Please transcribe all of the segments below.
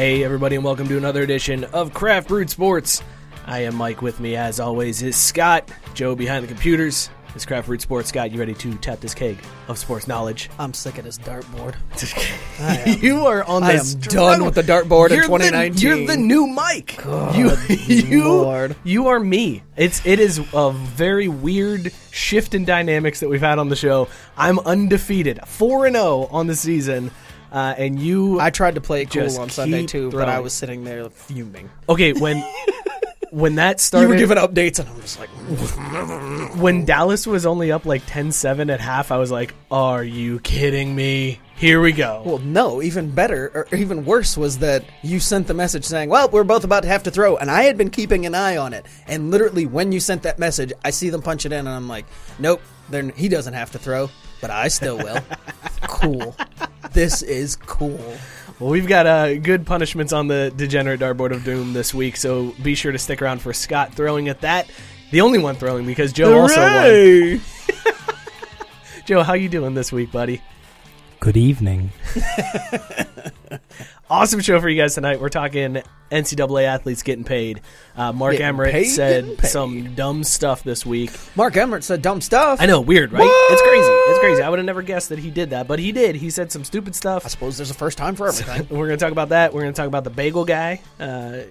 Hey, everybody, and welcome to another edition of Craft Brewed Sports. I am Mike. With me, as always, is Scott. Joe behind the computers. This Craft Brewed Sports. Scott, you ready to tap this keg of sports knowledge? I'm sick of this dartboard. you are on I this. am done with the dartboard in You're the- 2019. you're the new Mike. you, you, Lord. you are me. It's it is a very weird shift in dynamics that we've had on the show. I'm undefeated, four and zero on the season, uh, and you. I tried to play it cool on Sunday too, but I was sitting there fuming. okay when when that started. You were giving updates, and I'm just like, when Dallas was only up like 10-7 at half, I was like, "Are you kidding me? Here we go." well, no. Even better, or even worse, was that you sent the message saying, "Well, we're both about to have to throw," and I had been keeping an eye on it. And literally, when you sent that message, I see them punch it in, and I'm like, "Nope, they're, he doesn't have to throw, but I still will." cool. This is cool. Well, we've got uh, good punishments on the Degenerate Dartboard of Doom this week, so be sure to stick around for Scott throwing at that. The only one throwing because Joe also won. Joe, how you doing this week, buddy? Good evening. Awesome show for you guys tonight. We're talking NCAA athletes getting paid. Uh, Mark Getting Emmert paid, said some dumb stuff this week. Mark Emmert said dumb stuff. I know, weird, right? It's crazy. It's crazy. I would have never guessed that he did that, but he did. He said some stupid stuff. I suppose there's a first time for everything. We're going to talk about that. We're going to talk about the bagel guy uh,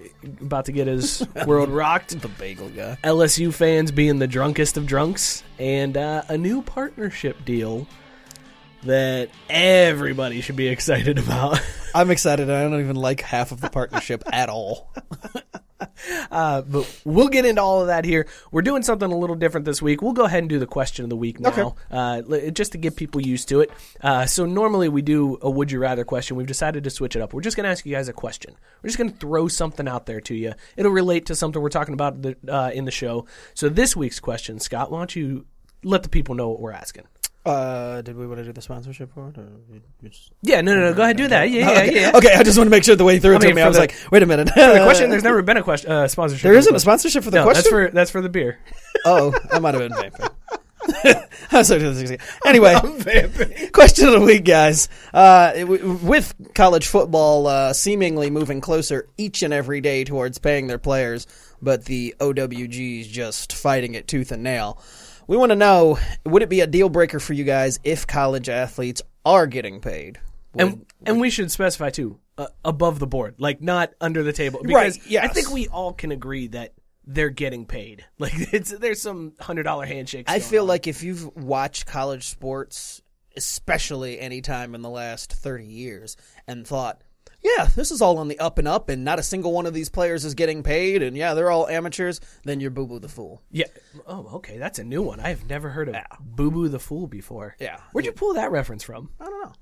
about to get his world rocked. the bagel guy. LSU fans being the drunkest of drunks, and uh, a new partnership deal that everybody should be excited about. I'm excited. I don't even like half of the partnership at all. Uh, but we'll get into all of that here. We're doing something a little different this week. We'll go ahead and do the question of the week now, Okay. uh, just to get people used to it. Uh, so normally we do a would you rather question. We've decided to switch it up. We're just going to ask you guys a question. We're just going to throw something out there to you. It'll relate to something we're talking about the, uh, in the show. So this week's question, Scott, why don't you let the people know what we're asking? Uh, did we want to do the sponsorship it? Or just... Yeah, no, no, no. Go ahead, do that. Yeah, yeah, okay. yeah. Okay, I just want to make sure the way through I it to me, I was the- like, wait a minute. The question, there's never been a question uh, sponsorship. there isn't a sponsorship for the No, question. that's for that's for the beer. oh, I might have been vamping. Anyway, question of the week, guys. Uh, with college football uh, seemingly moving closer each and every day towards paying their players, but the OWG's just fighting it tooth and nail. We want to know: Would it be a deal breaker for you guys if college athletes are getting paid? Would- and and we should specify too uh, above the board, like not under the table. Because Right, yes. I think we all can agree that they're getting paid. Like it's there's some hundred dollar handshakes. I feel on. like if you've watched college sports, especially any time in the last 30 years, and thought, yeah, this is all on the up and up, and not a single one of these players is getting paid, and yeah, they're all amateurs, then you're Boo Boo the Fool. yeah. Oh, okay, that's a new one. I have never heard of Boo Boo the Fool before. Yeah. where'd you pull that reference from? I don't know.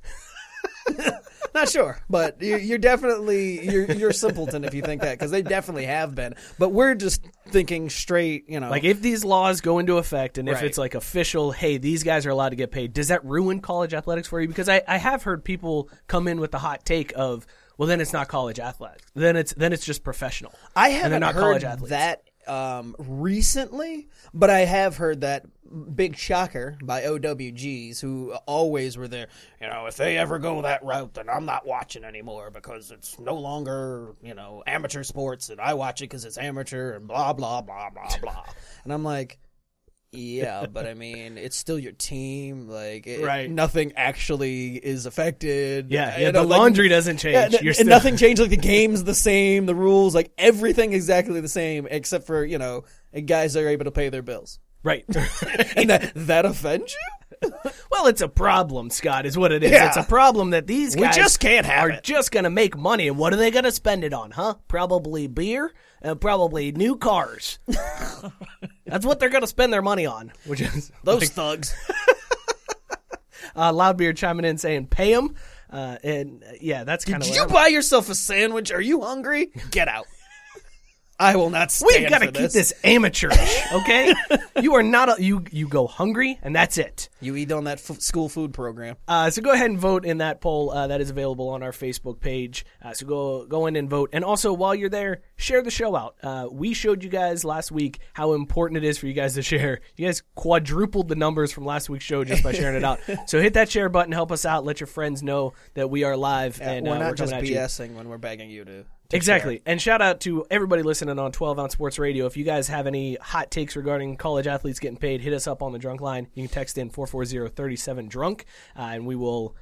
Not sure, but you- you're definitely you're you're simpleton if you think that because they definitely have been. But we're just thinking straight, you know. Like if these laws go into effect and if Right. it's like official, hey, these guys are allowed to get paid, does that ruin college athletics for you? Because I, I have heard people come in with the hot take of, well, then it's not college athletics. Then it's then it's just professional. I haven't not heard college athletes. that um, recently, but I have heard that Big Shocker by OWGs, who always were there. You know, if they ever go that route, then I'm not watching anymore because it's no longer you know amateur sports, and I watch it because it's amateur and blah blah blah blah blah. And I'm like. Yeah, but I mean, it's still your team. Like, it, Right. Nothing actually is affected. Yeah, You yeah. know, The like- laundry doesn't change. yeah, n- and still- nothing changed. Like the game's the same, the rules, like everything exactly the same, except for you know, guys are able to pay their bills. Right. And that that offends you? well, it's a problem, Scott, is what it is. Yeah. It's a problem that these guys We just can't have are it. just going to make money. And what are they going to spend it on, huh? Probably beer and probably new cars. That's what they're going to spend their money on, which is Those thugs. uh, Loudbeard chiming in saying, pay them. Uh, and uh, yeah, that's kind Did of you buy yourself a sandwich? Are you hungry? Get out. I will not stand We've got to keep this amateurish, okay? you are not a, you. You go hungry, and that's it. You eat on that f- school food program. Uh, so go ahead and vote in that poll uh, that is available on our Facebook page. Uh, so go go in and vote, and also while you're there, share the show out. Uh, we showed you guys last week how important it is for you guys to share. You guys quadrupled the numbers from last week's show just by sharing it out. So hit that share button, help us out, let your friends know that we are live, and we're uh, not we're just at you. BSing when we're begging you to. Exactly. And shout out to everybody listening on 12 Ounce Sports Radio. If you guys have any hot takes regarding college athletes getting paid, hit us up on the drunk line. You can text in 440 37 drunk, uh, and we will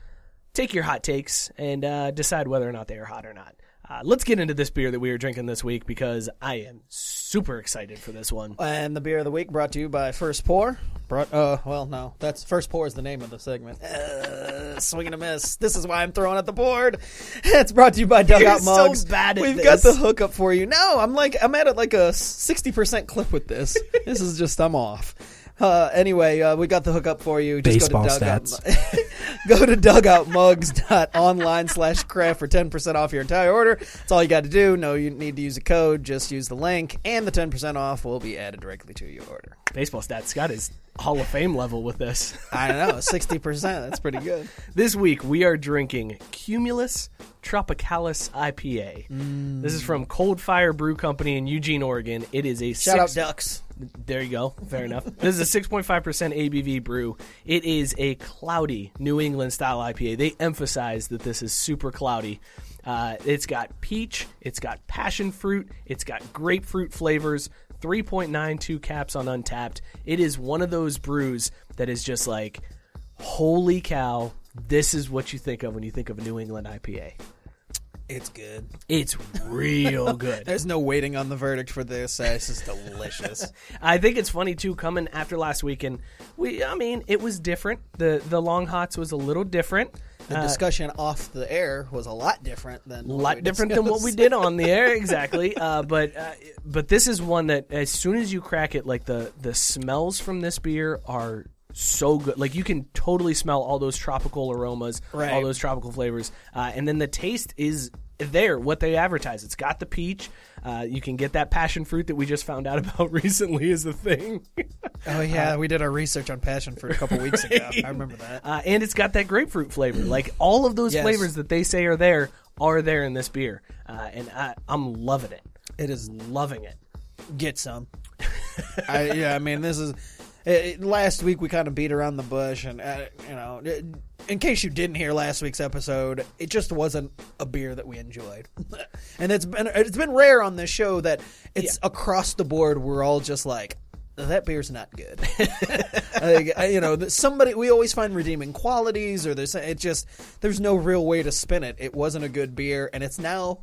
take your hot takes and uh, decide whether or not they are hot or not. Uh, let's get into this beer that we are drinking this week because I am super excited for this one. And the beer of the week brought to you by First Pour. Brought, uh, well, no, that's First Pour is the name of the segment. Uh, swing and a miss. This is why I'm throwing at the board. It's brought to you by Dugout You're so bad at We've this. got the hookup for you. No, I'm like I'm at like a sixty percent clip with this. this is just I'm off. Uh, anyway, uh, we got the hookup for you. Just Baseball go to Dugout. stats. go to dugoutmugs.online slash craft for 10% off your entire order. That's all you got to do. No, you need to use a code. Just use the link, and the 10% off will be added directly to your order. Baseball stats. Scott is Hall of Fame level with this. I don't know, 60%. That's pretty good. This week we are drinking Cumulus Tropicalis IPA. This is from Cold Fire Brew Company in Eugene, Oregon. It is a Shout out Ducks. There you go. Fair enough. This is a 6.5% ABV brew. It is a cloudy New England style IPA. They emphasize that this is super cloudy. Uh, it's got peach, it's got passion fruit, it's got grapefruit flavors, 3.92 caps on Untappd. It is one of those brews that is just like, holy cow, this is what you think of when you think of a New England IPA. It's good. It's real good. There's no waiting on the verdict for this. Uh, This is delicious. I think it's funny too coming after last week and we I mean it was different. The the long hots was a little different. The discussion off the air was a lot different than a what lot we different than what we did on the air exactly. Uh, but uh, but this is one that as soon as you crack it like the the smells from this beer are so good. Like you can totally smell all those tropical aromas, Right. all those tropical flavors, uh, and then the taste is there. What they advertise, it's got the peach. Uh, you can get that passion fruit that we just found out about recently is the thing. Oh yeah, we did our research on passion fruit a couple weeks ago. I remember that. Uh, and it's got that grapefruit flavor. Like all of those Yes. flavors that they say are there are there in this beer, uh, and I, I'm loving it. It is Loving it. get some. I, yeah, I mean, this is. It, last week we kind of beat around the bush, and uh, you know, it- in case you didn't hear last week's episode, it just wasn't a beer that we enjoyed, and it's been it's been rare on this show that it's across the board. We're all just like. That beer's not good. Like, I- you know, somebody we always find redeeming qualities, or there's it just there's no real way to spin it. It wasn't a good beer, and it's now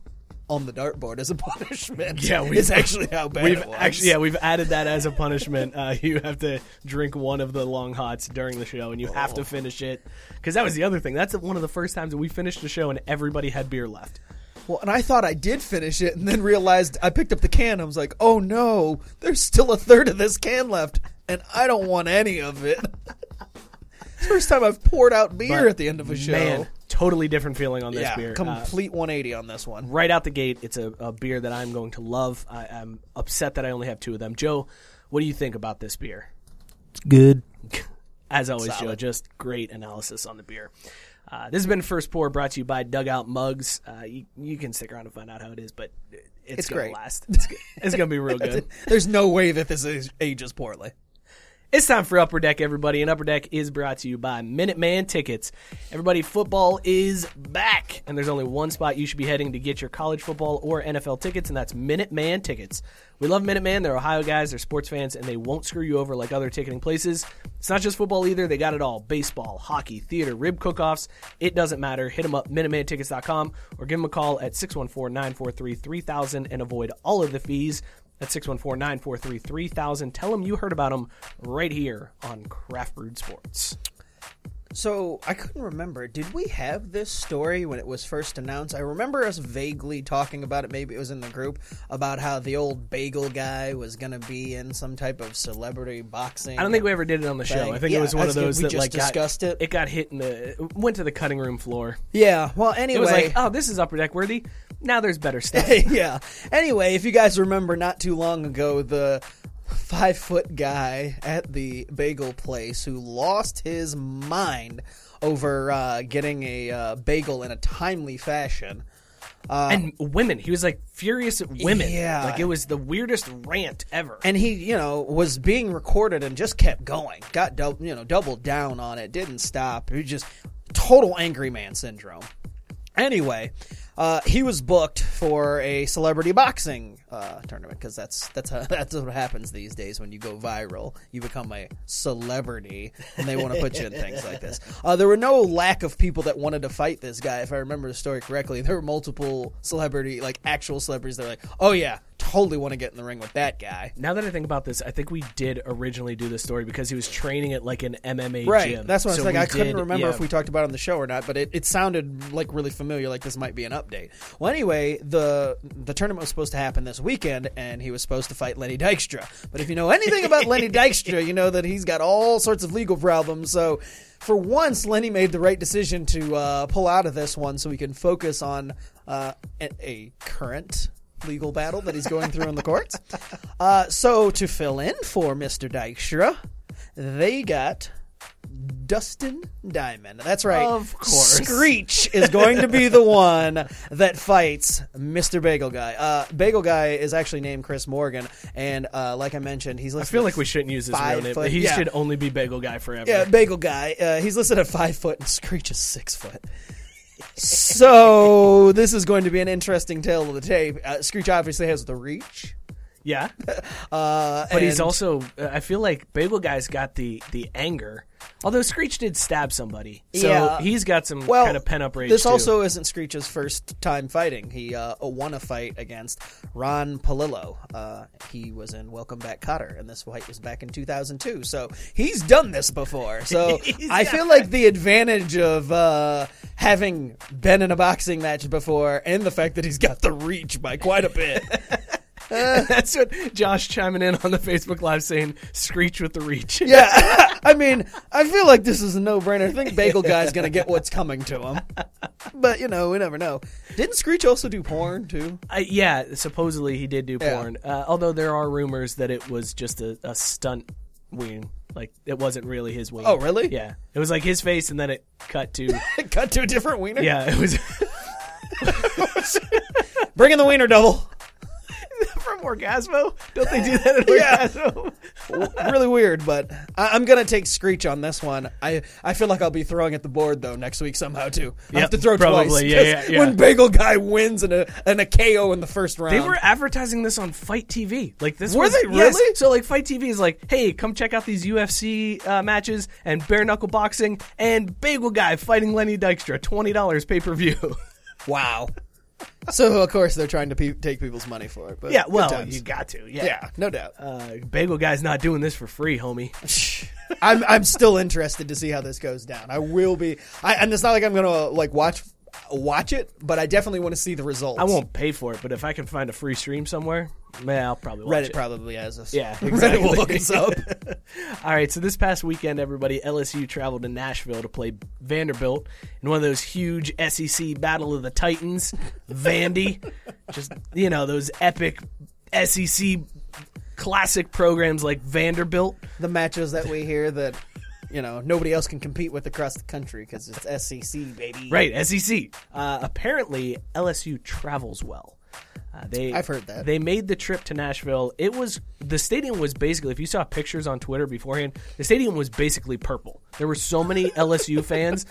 on the dartboard as a punishment. Yeah, we've- it's actually how bad We've it was. actually, yeah, we've added that as a punishment. Uh, you have to drink one of the long hots during the show, and you have Oh. to finish it. Because that was the other thing. That's one of the first times that we finished the show and everybody had beer left. Well, and I thought I did finish it, and then realized I picked up the can. I was like, "Oh no, there's still a third of this can left, and I don't want any of it." First time I've poured out beer But, at the end of a show. Man, totally different feeling on this yeah, beer. Uh, complete 180 on this one. right out the gate, it's a, a beer that I'm going to love. I, I'm upset that I only have two of them. Joe, what do you think about this beer? It's good. As always, Joe, just great analysis on the beer. Uh, this has been First Pour brought to you by Dugout Mugs. Uh, you, you can stick around and find out how it is, but it's, It's gonna great. last. It's, it's going to be real good. There's no way that this is, ages poorly. It's time for Upper Deck, everybody, and Upper Deck is brought to you by Minuteman Tickets. Everybody, football is back, and there's only one spot you should be heading to get your college football or NFL tickets, and that's Minuteman Tickets. We love Minuteman. They're Ohio guys, they're sports fans, and they won't screw you over like other ticketing places. It's not just football either, they got it all baseball, hockey, theater, rib cook offs. It doesn't matter. Hit them up, MinutemanTickets.com, or give them a call at 614 943 3000 and avoid all of the fees. That's 614 943 3000. Tell them you heard about them right here on Craft Brewed Sports. So I couldn't remember. Did we have this story when it was first announced? I remember us vaguely talking about it. Maybe it was in the group about how the old bagel guy was going to be in some type of celebrity boxing. I don't think we ever did it on the show. I think Yeah, it was one of those we that just like discussed got, it. It got hit in the went to the cutting room floor. Yeah. Well, anyway, It was like, oh, this is upper deck worthy. Now there's better stuff. yeah. Anyway, if you guys remember, not too long ago, the five foot guy at the bagel place who lost his mind over uh, getting a uh, bagel in a timely fashion. and women, he was like furious at women. Yeah. like it was the weirdest rant ever. And he, you know, was being recorded and just kept going. Got, dou- you know, doubled down on it. Didn't stop. He was just total angry man syndrome. Anyway, uh, he was booked for a celebrity boxing uh, tournament because that's that's how, that's what happens these days when you go viral. You become a celebrity, and they want to put you in things like this. Uh, there were no lack of people that wanted to fight this guy. If I remember the story correctly, there were multiple celebrity, like actual celebrities, that were like, "Oh yeah, totally want to get in the ring with that guy." now that I think about this, I think we did originally do this story because he was training at like an MMA Right. gym. That's what I was like. I couldn't did- remember yeah. if we talked about it on the show or not, but it, it sounded like really familiar, like this might be an update. Well, anyway, the the tournament was supposed to happen this weekend, and he was supposed to fight Lenny Dykstra. But if you know anything about Lenny Dykstra, you know that he's got all sorts of legal problems. So. For once, Lenny made the right decision to uh, pull out of this one so we can focus on uh, a current legal battle that he's going through in the courts. Uh, so, to fill in for Mr. Dykstra, they got Dustin Diamond. That's right. Of course. Screech is going to be the one that fights Mr. Bagel Guy. Uh, Bagel Guy is actually named Chris Morgan, and uh, like I mentioned, he's I feel like we shouldn't use his real name. foot- he yeah. should only be Bagel Guy forever. Yeah, Bagel Guy. Uh, he's listed at five foot, and Screech is six foot. So this is going to be an interesting tale of the tape. Uh, Screech obviously has the reach. Yeah. Uh, But he's and- also, uh, I feel like Bagel Guy's got the the anger. Although Screech did stab somebody, so Yeah. he's got some well, kind of pent up rage. This too. also isn't Screech's first time fighting. He uh, won a fight against Ron Palillo. Uh, he was in Welcome Back Kotter, and this fight was back in 2002. So he's done this before. So I feel like the advantage of uh, having been in a boxing match before, and the fact that he's got the reach by quite a bit. That's what Josh chiming in on the Facebook Live saying, "Screech with the reach." yeah, I mean, I feel like this is a no-brainer. I think Bagel Guy's gonna get what's coming to him, but you know, we never know. Didn't Screech also do porn too? I, yeah, supposedly he did do Yeah. porn. Uh, although there are rumors that it was just a, a stunt wing. Like it wasn't really his wing. Oh, really? Yeah, it was like his face, and then it cut to. Cut to a different wiener. yeah, it was Bring in the wiener double. From Orgasmo. Don't they do that at Yeah. Orgasmo? really weird, but I, I'm gonna take Screech on this one. I I feel like I'll be throwing at the board though next week somehow too. I have to throw probably. twice. Yeah, yeah, yeah. When Bagel Guy wins in a in a KO in the first round, They were advertising this on Fight TV. Like this Were was, they yes. really? So like Fight TV is like, hey, come check out these UFC uh, matches and bare knuckle boxing and Bagel Guy fighting Lenny Dykstra, twenty dollars pay per view. wow. So of course they're trying to pe- take people's money for it. But yeah, well, you got to. Yeah. yeah, no doubt. Uh, Bagel Guy's not doing this for free, homie. I'm I'm still interested to see how this goes down. I will be. I, and it's not like I'm gonna like watch watch it, but I definitely want to see the results. I won't pay for it, but if I can find a free stream somewhere, man, I'll probably watch Reddit it. probably has us. Yeah, Reddit will look us up. All right, so this past weekend, everybody, LSU traveled to Nashville to play Vanderbilt in one of those huge SEC Battle of the Titans, Vandy. Just, you know, those epic SEC classic programs like Vanderbilt. the matches that we hear that you know nobody else can compete with across the country because it's SEC baby. Right, SEC. Uh, apparently, LSU travels well. Uh, they, I've heard that. They made the trip to Nashville. It was the stadium was basically, if you saw pictures on Twitter beforehand, the stadium was basically purple. There were so many LSU fans,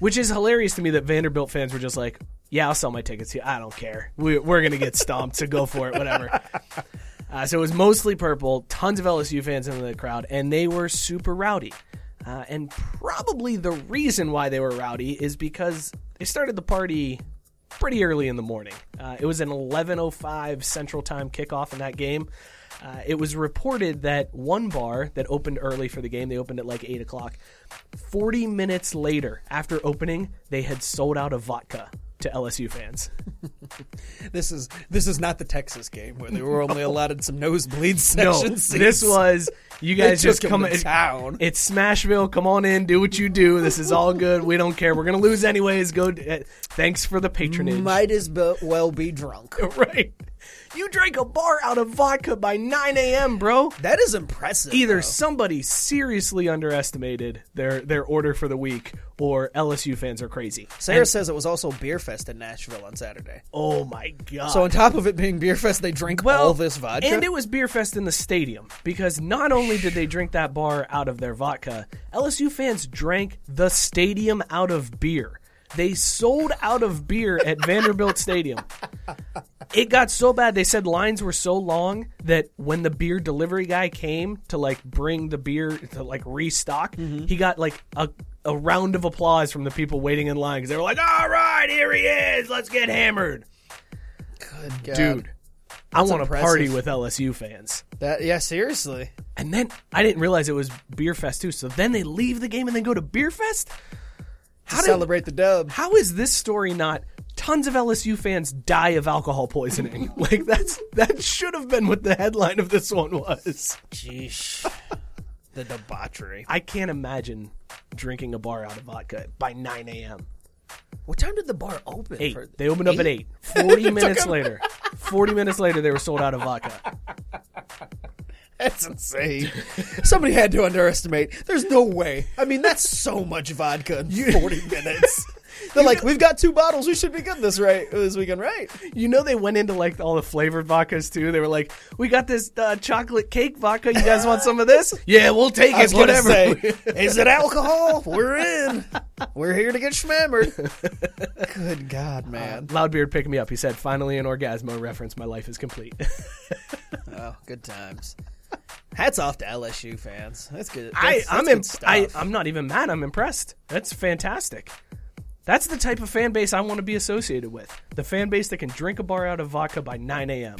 which is hilarious to me that Vanderbilt fans were just like, "Yeah, I'll sell my tickets here. I don't care. We, we're gonna get stomped, so go for it, whatever." Uh, so it was mostly purple. Tons of LSU fans in the crowd, and they were super rowdy. Uh, and probably the reason why they were rowdy is because they started the party pretty early in the morning. Uh, it was an 11:05 Central Time kickoff in that game. Uh, it was reported that one bar that opened early for the game, they opened at like eight o'clock. Forty minutes later, after opening, they had sold out of vodka to LSU fans. This is this is not the Texas game where they were only allotted some nosebleed No, seats. this was you guys just come it- town. It's Smashville. Come on in, do what you do. This is all good. We don't care. We're gonna lose anyways. Go. Uh, thanks for the patronage. might as well be drunk. right. You drank a bar out of vodka by 9 a.m., bro. That is impressive. Either though. somebody seriously underestimated their their order for the week, or LSU fans are crazy. Sarah And- says it was also Beer Fest in Nashville on Saturday. "Oh my god!" So on top of it being Beer Fest, they drank well, all this vodka. and it was beer fest in the stadium because not only did they drink that bar out of their vodka, LSU fans drank the stadium out of beer. They sold out of beer at Vanderbilt Stadium. It got so bad they said lines were so long that when the beer delivery guy came to like bring the beer to like restock, Mm-hmm. he got like a a round of applause from the people waiting in line because they were like, "All right, here he is. Let's get hammered." Good God. Dude, I want to party with LSU fans. That yeah, seriously. And then I didn't realize it was Beer Fest too. So then they leave the game and then go to Beer Fest. To did- celebrate the dub. How is this story not? Tons of LSU fans die of alcohol poisoning. like that's that should have been what the headline of this one was. Jeez. the debauchery. I can't imagine drinking a bar out of vodka by 9 a.m. What time did the bar open? Eight. for- They opened up at eight. Forty minutes later. Forty minutes later, they were sold out of vodka. That's insane. Somebody had to underestimate. There's no way. I mean, that's so much vodka in 40 minutes. They're like, we've got two bottles. We should be good this right this weekend, right? You know they went into like all the flavored vodkas too. They were like, "We got this uh, chocolate cake vodka. You guys want some of this? yeah, we'll take I it. Whatever." say, is it alcohol? We're in. We're here to get schmammered. Good God, man. Loudbeard picked me up. He said, "Finally, an orgasmo reference. My life is complete." Oh, good times. Hats off to LSU fans. That's good. I, That's, I'm that's imp- I. I'm not even mad. I'm impressed. That's fantastic. That's the type of fan base I want to be associated with. The fan base that can drink a bar out of vodka by 9 a.m.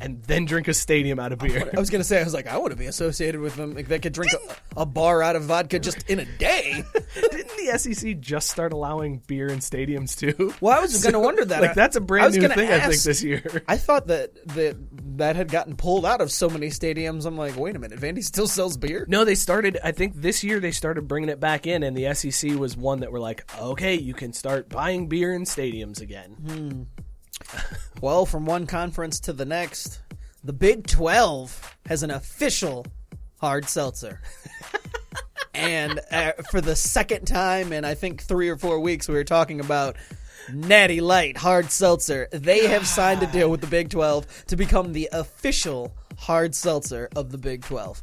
and then drink a stadium out of beer. I was gonna say, I was like, I want to be associated with them. Like, they could drink a, a bar out of vodka just in a day. Didn't the SEC just start allowing beer in stadiums too? Well, I was gonna wonder that. Like that's a brand new thing I think this year. I thought that that that had gotten pulled out of so many stadiums. I'm like, wait a minute, Vandy still sells beer. No, they started. I think this year they started bringing it back in, and the SEC was one that were like, okay, you can start buying beer in stadiums again. Hmm. Well, from one conference to the next, the Big 12 has an official hard seltzer. and uh, for the second time in I think three or four weeks, we were talking about Natty Light hard seltzer. They have signed a deal with the Big 12 to become the official hard seltzer of the Big 12.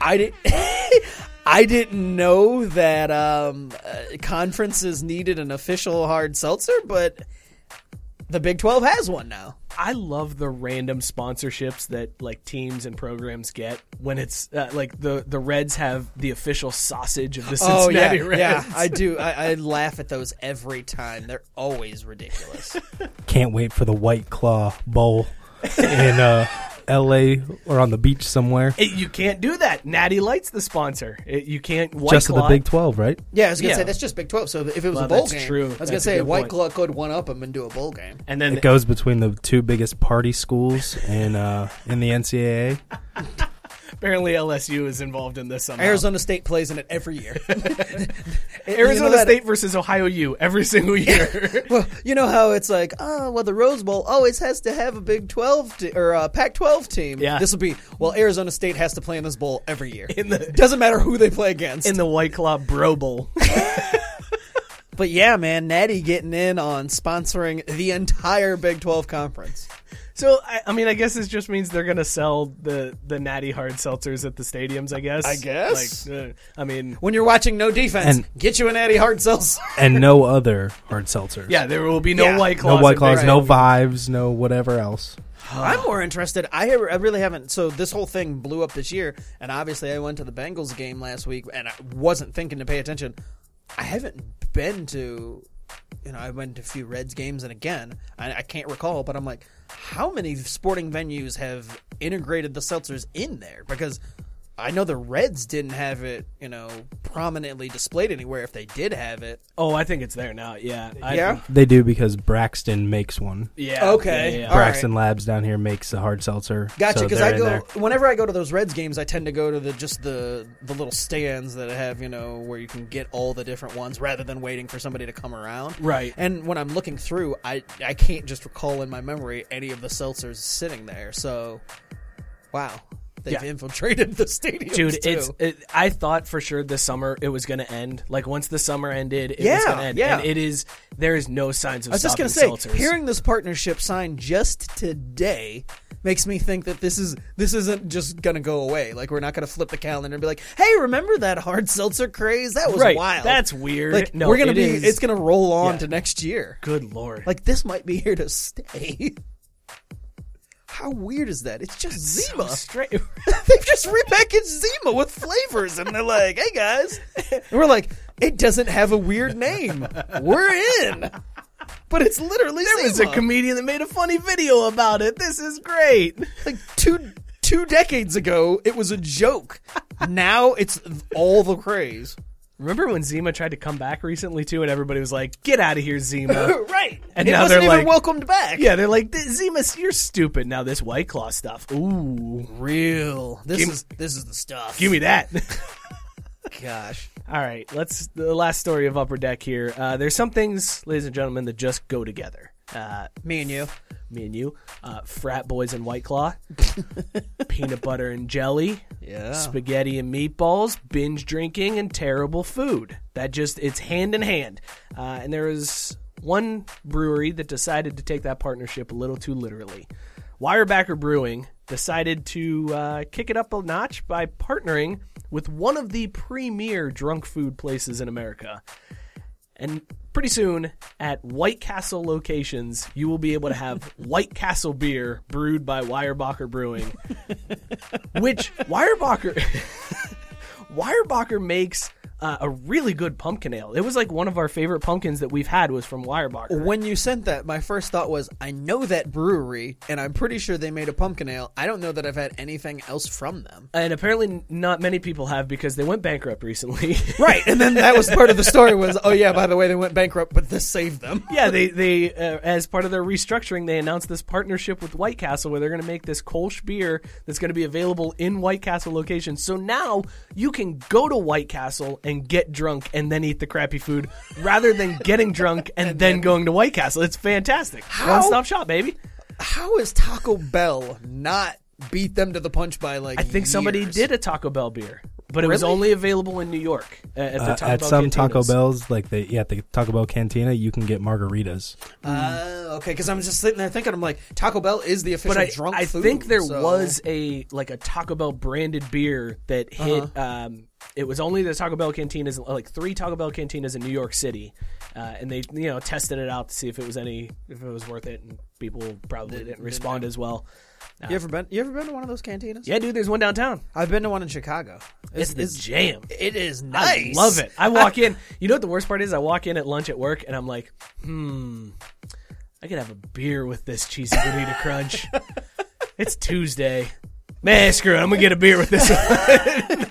I didn't. I didn't know that um, uh, conferences needed an official hard seltzer, but the Big 12 has one now. I love the random sponsorships that like teams and programs get when it's uh, like the the Reds have the official sausage of the Oh yeah, Cincinnati Reds. yeah. I do. I, I laugh at those every time. They're always ridiculous. Can't wait for the White Claw Bowl in uh, L.A. or on the beach somewhere. It- you can't do that. Natty Light's the sponsor. It- you can't White Just of the Big 12, right? Yeah, I was gonna Yeah. say that's just Big 12. So if it was Well, a bowl that's game, true. I was That's gonna say White point. Claw could one up them and do a bowl game. And then It goes between the two biggest party schools in uh, in the NCAA. Apparently, LSU is involved in this somehow. Arizona State plays in it every year. Arizona You know State versus Ohio U every single year. Well, you know how it's like, oh, well, the Rose Bowl always has to have a Big Twelve te- or a Pac twelve team. Yeah. this will be well. Arizona State has to play in this bowl every year. In the- doesn't matter who they play against. in the White Claw Bro Bowl. but yeah, man, Natty getting in on sponsoring the entire Big Twelve conference. So I, I mean, I guess this just means they're gonna sell the the natty hard seltzers at the stadiums. I guess. I guess. Like, uh, I mean, When you're watching no defense, And- get you an Natty hard seltzer. and no other hard seltzers. yeah, there will be no Yeah. white claws. No white claws, Big no vibes, no whatever else. I'm more interested. I, I really haven't. So this whole thing blew up this year, and obviously I went to the Bengals game last week, and I wasn't thinking to pay attention. I haven't been to, you know, I went to a few Reds games, and again, I, I can't recall, but I'm like, how many sporting venues have integrated the seltzers in there? Because I know the Reds didn't have it, you know, prominently displayed anywhere. If they did have it, Oh, I think it's there now. Yeah. I, yeah, They do because Braxton makes one. Yeah. Okay. Yeah, yeah, yeah. All right. Braxton Labs down here makes a hard seltzer. Gotcha. so Because they're I in go there. whenever I go to those Reds games, I tend to go to the just the the little stands that have you know where you can get all the different ones rather than waiting for somebody to come around. Right. And when I'm looking through, I I can't just recall in my memory any of the seltzers sitting there. So, wow, they've Yeah. infiltrated the stadium, Dude, too. it's. It, I thought for sure this summer it was going to end. Like once the summer ended, it was Yeah, going to end. yeah. And it is. There is no signs of. I was just going to say, seltzers. hearing this partnership signed just today makes me think that this is this isn't just gonna go away. Like we're not gonna flip the calendar and be like, "Hey, remember that hard seltzer craze? That was right. wild." That's weird. like no, we're gonna it be. is- It's gonna roll on Yeah. to next year. Good lord. Like this might be here to stay. How weird is that? It's just Zima. so straight. They've just repackaged Zima with flavors, and they're like, "Hey guys," and we're like, "It doesn't have a weird name. We're in." But it's literally there was a comedian that made a funny video about it. This is great. like two two decades ago, it was a joke. now it's all the craze. Remember when Zima tried to come back recently too, and everybody was like, "Get out of here, Zima!" right. And it now wasn't they're even like- welcomed back. yeah, they're like, "Zima, you're stupid." Now this White Claw stuff. Ooh, Real. This Give- is this is the stuff. give me that. gosh. All right, let's the last story of Upper Deck here. Uh, there's some things, ladies and gentlemen, that just go together. Uh, Me and you. me and you, uh, frat boys and White Claw, peanut butter and jelly, Yeah. spaghetti and meatballs, binge drinking, and terrible food. That just it's hand in hand. Uh, and there was one brewery that decided to take that partnership a little too literally. Weyerbacher Brewing decided to uh, kick it up a notch by partnering with one of the premier drunk food places in America. And pretty soon, at White Castle locations, you will be able to have White Castle beer brewed by Weyerbacher Brewing, which Weyerbacher Weyerbacher makes uh, a really good pumpkin ale. It was like one of our favorite pumpkins that we've had was from Weyerbacher. When you sent that, my first thought was, I know that brewery, and I'm pretty sure they made a pumpkin ale. I don't know that I've had anything else from them. And apparently, not many people have because they went bankrupt recently. Right, and then that was part of the story. Was oh yeah, by the way, they went bankrupt, but this saved them. yeah, they they uh, as part of their restructuring, they announced this partnership with White Castle where they're going to make this Kolsch beer that's going to be available in White Castle locations. So now you can go to White Castle and get drunk and then eat the crappy food rather than getting drunk and, then, going to White Castle. It's fantastic. One stop shop, baby. How is Taco Bell not beat them to the punch by like? I think somebody did a Taco Bell beer, but it was only available in New York uh, at the Uh, Taco at Bell some Taco. Bells, like the yeah, at the Taco Bell cantina, you can get margaritas. Uh, okay, because I'm just sitting there thinking, I'm like, Taco Bell is the official but I, drunk I food. think there so- was a like a Taco Bell branded beer that hit. Uh-huh. Um, it was only the Taco Bell cantinas, like three Taco Bell cantinas in New York City, uh, and they you know tested it out to see if it was any if it was worth it, and people probably didn't respond as well. You ever been? You ever been to one of those cantinas? Yeah, dude, there's one downtown. I've been to one in Chicago. It's the jam. It is I nice. love it. I walk in. You know what the worst part is? I walk in at lunch at work and I'm like, hmm, I could have a beer with this cheesy bonita crunch. it's Tuesday. Man, screw it. I'm gonna get a beer with this one.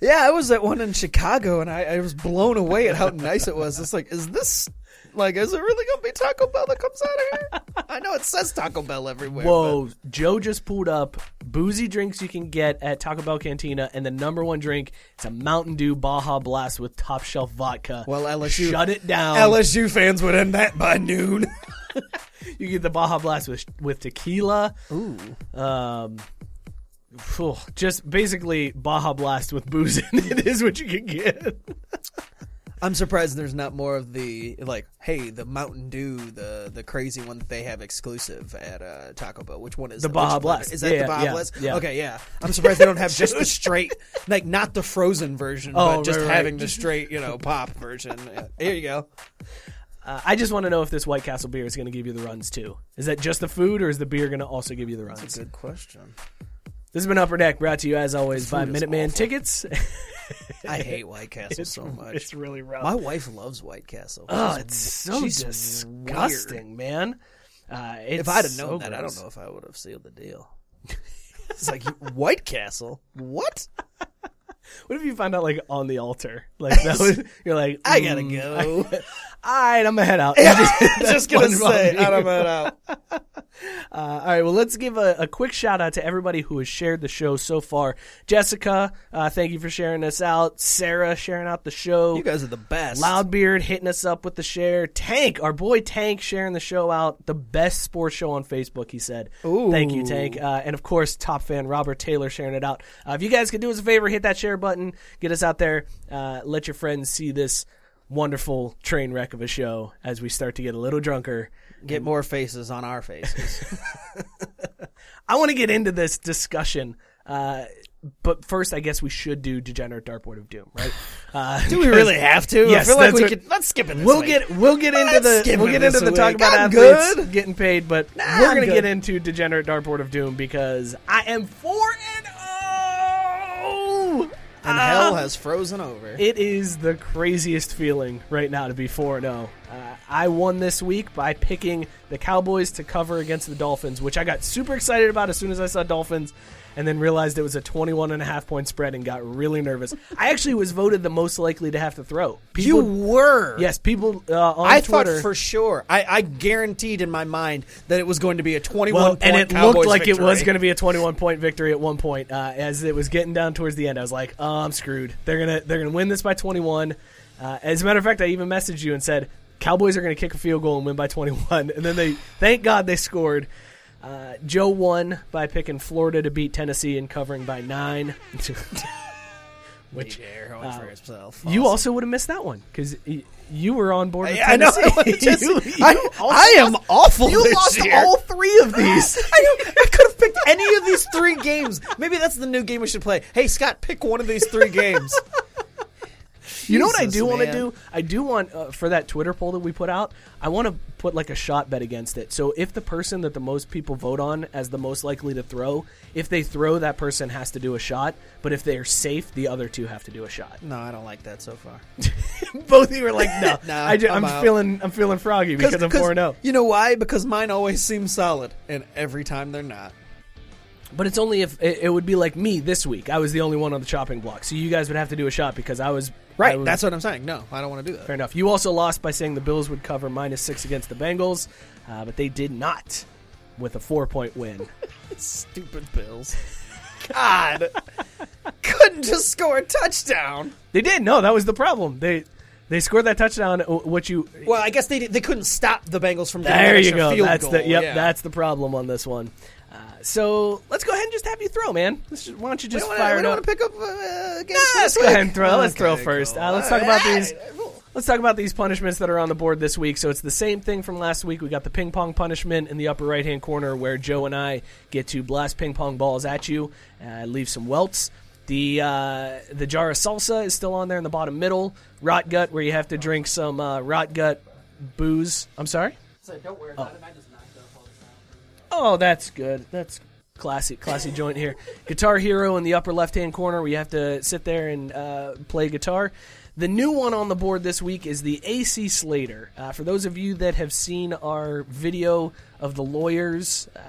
Yeah, I was at one in Chicago, and I, I was blown away at how nice it was. It's like, is this like, is it really gonna be Taco Bell that comes out of here? I know it says Taco Bell everywhere. Whoa, Joe just pulled up boozy drinks you can get at Taco Bell Cantina, and the number one drink is a Mountain Dew Baja Blast with top shelf vodka. Well, LSU shut it down. LSU fans would end that by noon. You get the Baja Blast with with tequila. Ooh. Um, phew, just basically Baja Blast with booze in it is what you can get. I'm surprised there's not more of the like, hey, the Mountain Dew, the the crazy one that they have exclusive at uh, Taco Bell. Which one is The it? Baja Which one? Blast. Is that Yeah, the Baja yeah, Blast? yeah. Okay, yeah. I'm surprised they don't have just the straight, like not the frozen version, Oh, but just right, right. having the straight, you know, pop version. Here you go. Uh, I just want to know if this White Castle beer is going to give you the runs too. Is that just the food, or is the beer going to also give you the runs? That's a good question. This has been Upper Deck, brought to you as always by Minuteman. Tickets. I hate White Castle so much. It's really rough. My wife loves White Castle. oh, She's- it's so disgusting, man. Uh, it's If I'd have known so that, I don't know if I would have sealed the deal. it's like White Castle. What? What if you find out like on the altar? Like that was, you're like, I gotta mm, go. All right, I'm gonna head out. Just gonna say, beer. I don't know. Uh, all right, well, let's give a, a quick shout out to everybody who has shared the show so far. Jessica, uh, thank you for sharing us out. Sarah, sharing out the show. You guys are the best. Loudbeard hitting us up with the share. Tank, our boy Tank, sharing the show out. The best sports show on Facebook, he said. Ooh. Thank you, Tank. Uh, and of course, top fan Robert Taylor sharing it out. Uh, if you guys could do us a favor, hit that share button, get us out there, uh, let your friends see this wonderful train wreck of a show as we start to get a little drunker. Get more faces on our faces. I want to get into this discussion. Uh, but first, I guess we should do Degenerate Dartboard of Doom, right? Uh, Do we really have to? Yes, I feel like we what- could. Let's skip it. We'll week. get we'll get into Let's the we'll get into the talk week. about I'm athletes good. getting paid, but we're I'm gonna good. get into Degenerate Dartboard of Doom because I am four and hell um, has frozen over. It is the craziest feeling right now to be 4 0. Uh, I won this week by picking the Cowboys to cover against the Dolphins, which I got super excited about as soon as I saw Dolphins and then realized it was a 21 and a half point spread and got really nervous. I actually was voted the most likely to have to throw. you were. yes, people uh, on I Twitter. thought for sure. I, I guaranteed in my mind that it was going to be a 21 well, point and it Cowboys looked like it was going to be a 21 point victory at one point. Uh, as it was getting down towards the end, I was like, "Oh, I'm screwed. They're gonna they're gonna win this by 21." Uh, as a matter of fact, I even messaged you and said, "Cowboys are gonna kick a field goal and win by 21." And then they, thank God, they scored. Uh, Joe won by picking Florida to beat Tennessee and covering by nine. Which going for himself. you also would have missed that one because you were on board. With I, I know. Just- You- you I, I am lost- awful. You lost year. all three of these. I, I could have picked any of these three games. Maybe that's the new game we should play. Hey, Scott, pick one of these three games. You know what I Jesus, do want to man. do? I do want uh, for that Twitter poll that we put out. I want to put like a shot bet against it. So if the person that the most people vote on as the most likely to throw, if they throw, that person has to do a shot. But if they are safe, the other two have to do a shot. No, I don't like that so far. Both of you are like, no, Nah, I ju- I'm I'm, out. feeling, I'm feeling froggy because I'm four and oh. zero. You know why? Because mine always seem solid, and every time they're not. But it's only if it, it would be like me this week. I was the only one on the chopping block, so you guys would have to do a shot because I was Right. I was- that's what I'm saying. No, I don't want to do that. Fair enough. You also lost by saying the Bills would cover minus six against the Bengals, uh, but they did not with a four point win. Stupid Bills. God, couldn't just score a touchdown. they did. No, that was the problem. They they scored that touchdown. uh, What you? Well, I guess they did, they couldn't stop the Bengals from getting There you extra go. field That's goal. the yep. yeah. That's the problem on this one. Uh, so let's go ahead and just have you throw, man. Let's just, why don't you just don't fire wanna- it we up? don't want to pick up uh, games Nah, let's this go ahead and throw. Let's throw first. cool. Uh, let's talk about these. Let's talk about these punishments that are on the board this week. So it's the same thing from last week. We got the ping pong punishment in the upper right hand corner where Joe and I get to blast ping pong balls at you, uh, leave some welts. The uh, the jar of salsa is still on there in the bottom middle. Rot gut where you have to drink some uh, rot gut booze. I'm sorry. So don't worry about it. Oh, that's good. That's classy, classy joint here. Guitar Hero in the upper left hand corner We have to sit there and uh, play guitar. The new one on the board this week is the AC Slater. Uh, for those of you that have seen our video of the lawyers uh,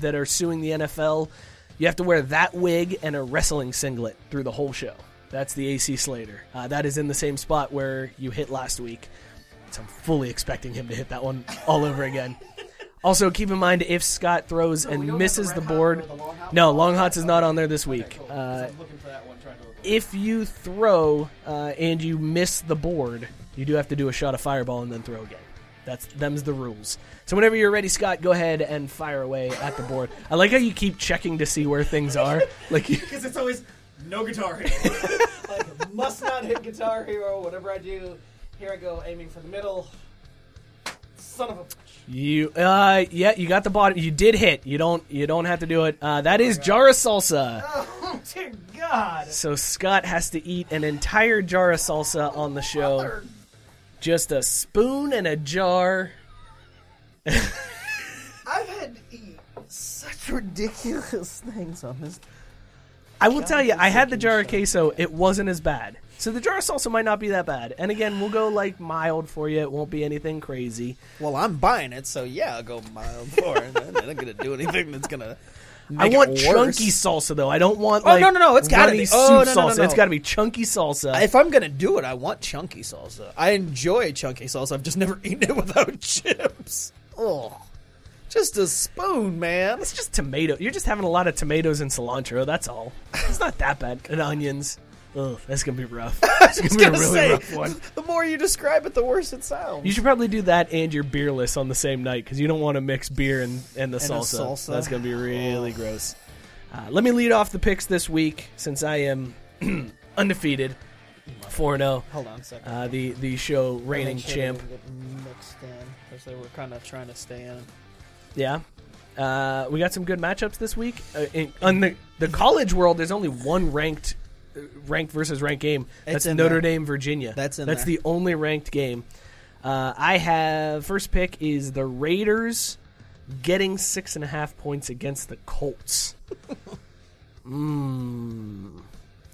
that are suing the NFL, You have to wear that wig and a wrestling singlet through the whole show. That's the AC Slater. Uh, that is in the same spot where you hit last week. So I'm fully expecting him to hit that one all over again. Also, keep in mind if Scott throws and misses the board. No, Long Hots is not on there this week. Uh, if you throw uh, and you miss the board, you do have to do a shot of fireball and then throw again. That's them's the rules. So whenever you're ready, Scott, go ahead and fire away at the board. I like how you keep checking to see where things are. Like Because it's always no guitar hero. like, must not hit guitar hero. Whatever I do, here I go, aiming for the middle. Son of a. you, uh, yeah, you got the bottom. You did hit. You don't, you don't have to do it. Uh, that is jar of salsa. Oh, dear God. So Scott has to eat an entire jar of salsa on the show. Just a spoon and a jar. I've had to eat such ridiculous things on this. I will tell you, I had the jar of queso. It wasn't as bad. So the jar salsa might not be that bad. And again, we'll go like mild for you. It won't be anything crazy. Well, I'm buying it, so yeah, I'll go mild for it. I'm not gonna do anything that's gonna. I want chunky salsa though. I don't want Oh, like no, no, no, it's gotta be- soup oh, no, no, no, salsa. It's got to be chunky salsa. If I'm gonna do it, I want chunky salsa. I enjoy chunky salsa. I've just never eaten it without chips. Oh, just a spoon, man. it's just tomato. You're just having a lot of tomatoes and cilantro. That's all. It's not that bad. And onions. Ugh, that's gonna be rough. It's gonna be a gonna really say, rough one. the more you describe it, the worse it sounds. You should probably do that and your beerless on the same night because you don't want to mix beer and, and the And salsa. salsa. Oh. That's going to be really gross. Uh, let me lead off the picks this week since I am undefeated, 4 0. Hold on a second. Uh, the, the show reigning Make sure champ. didn't get mixed in because they were kind of trying to stay in. Yeah. Uh, we got some good matchups this week. Uh, in, on the, the college world, there's only one ranked ranked versus ranked game. That's Notre there. Dame, Virginia. That's in That's there. the only ranked game. Uh, I have first pick is the Raiders getting six and a half points against the Colts. Mmm.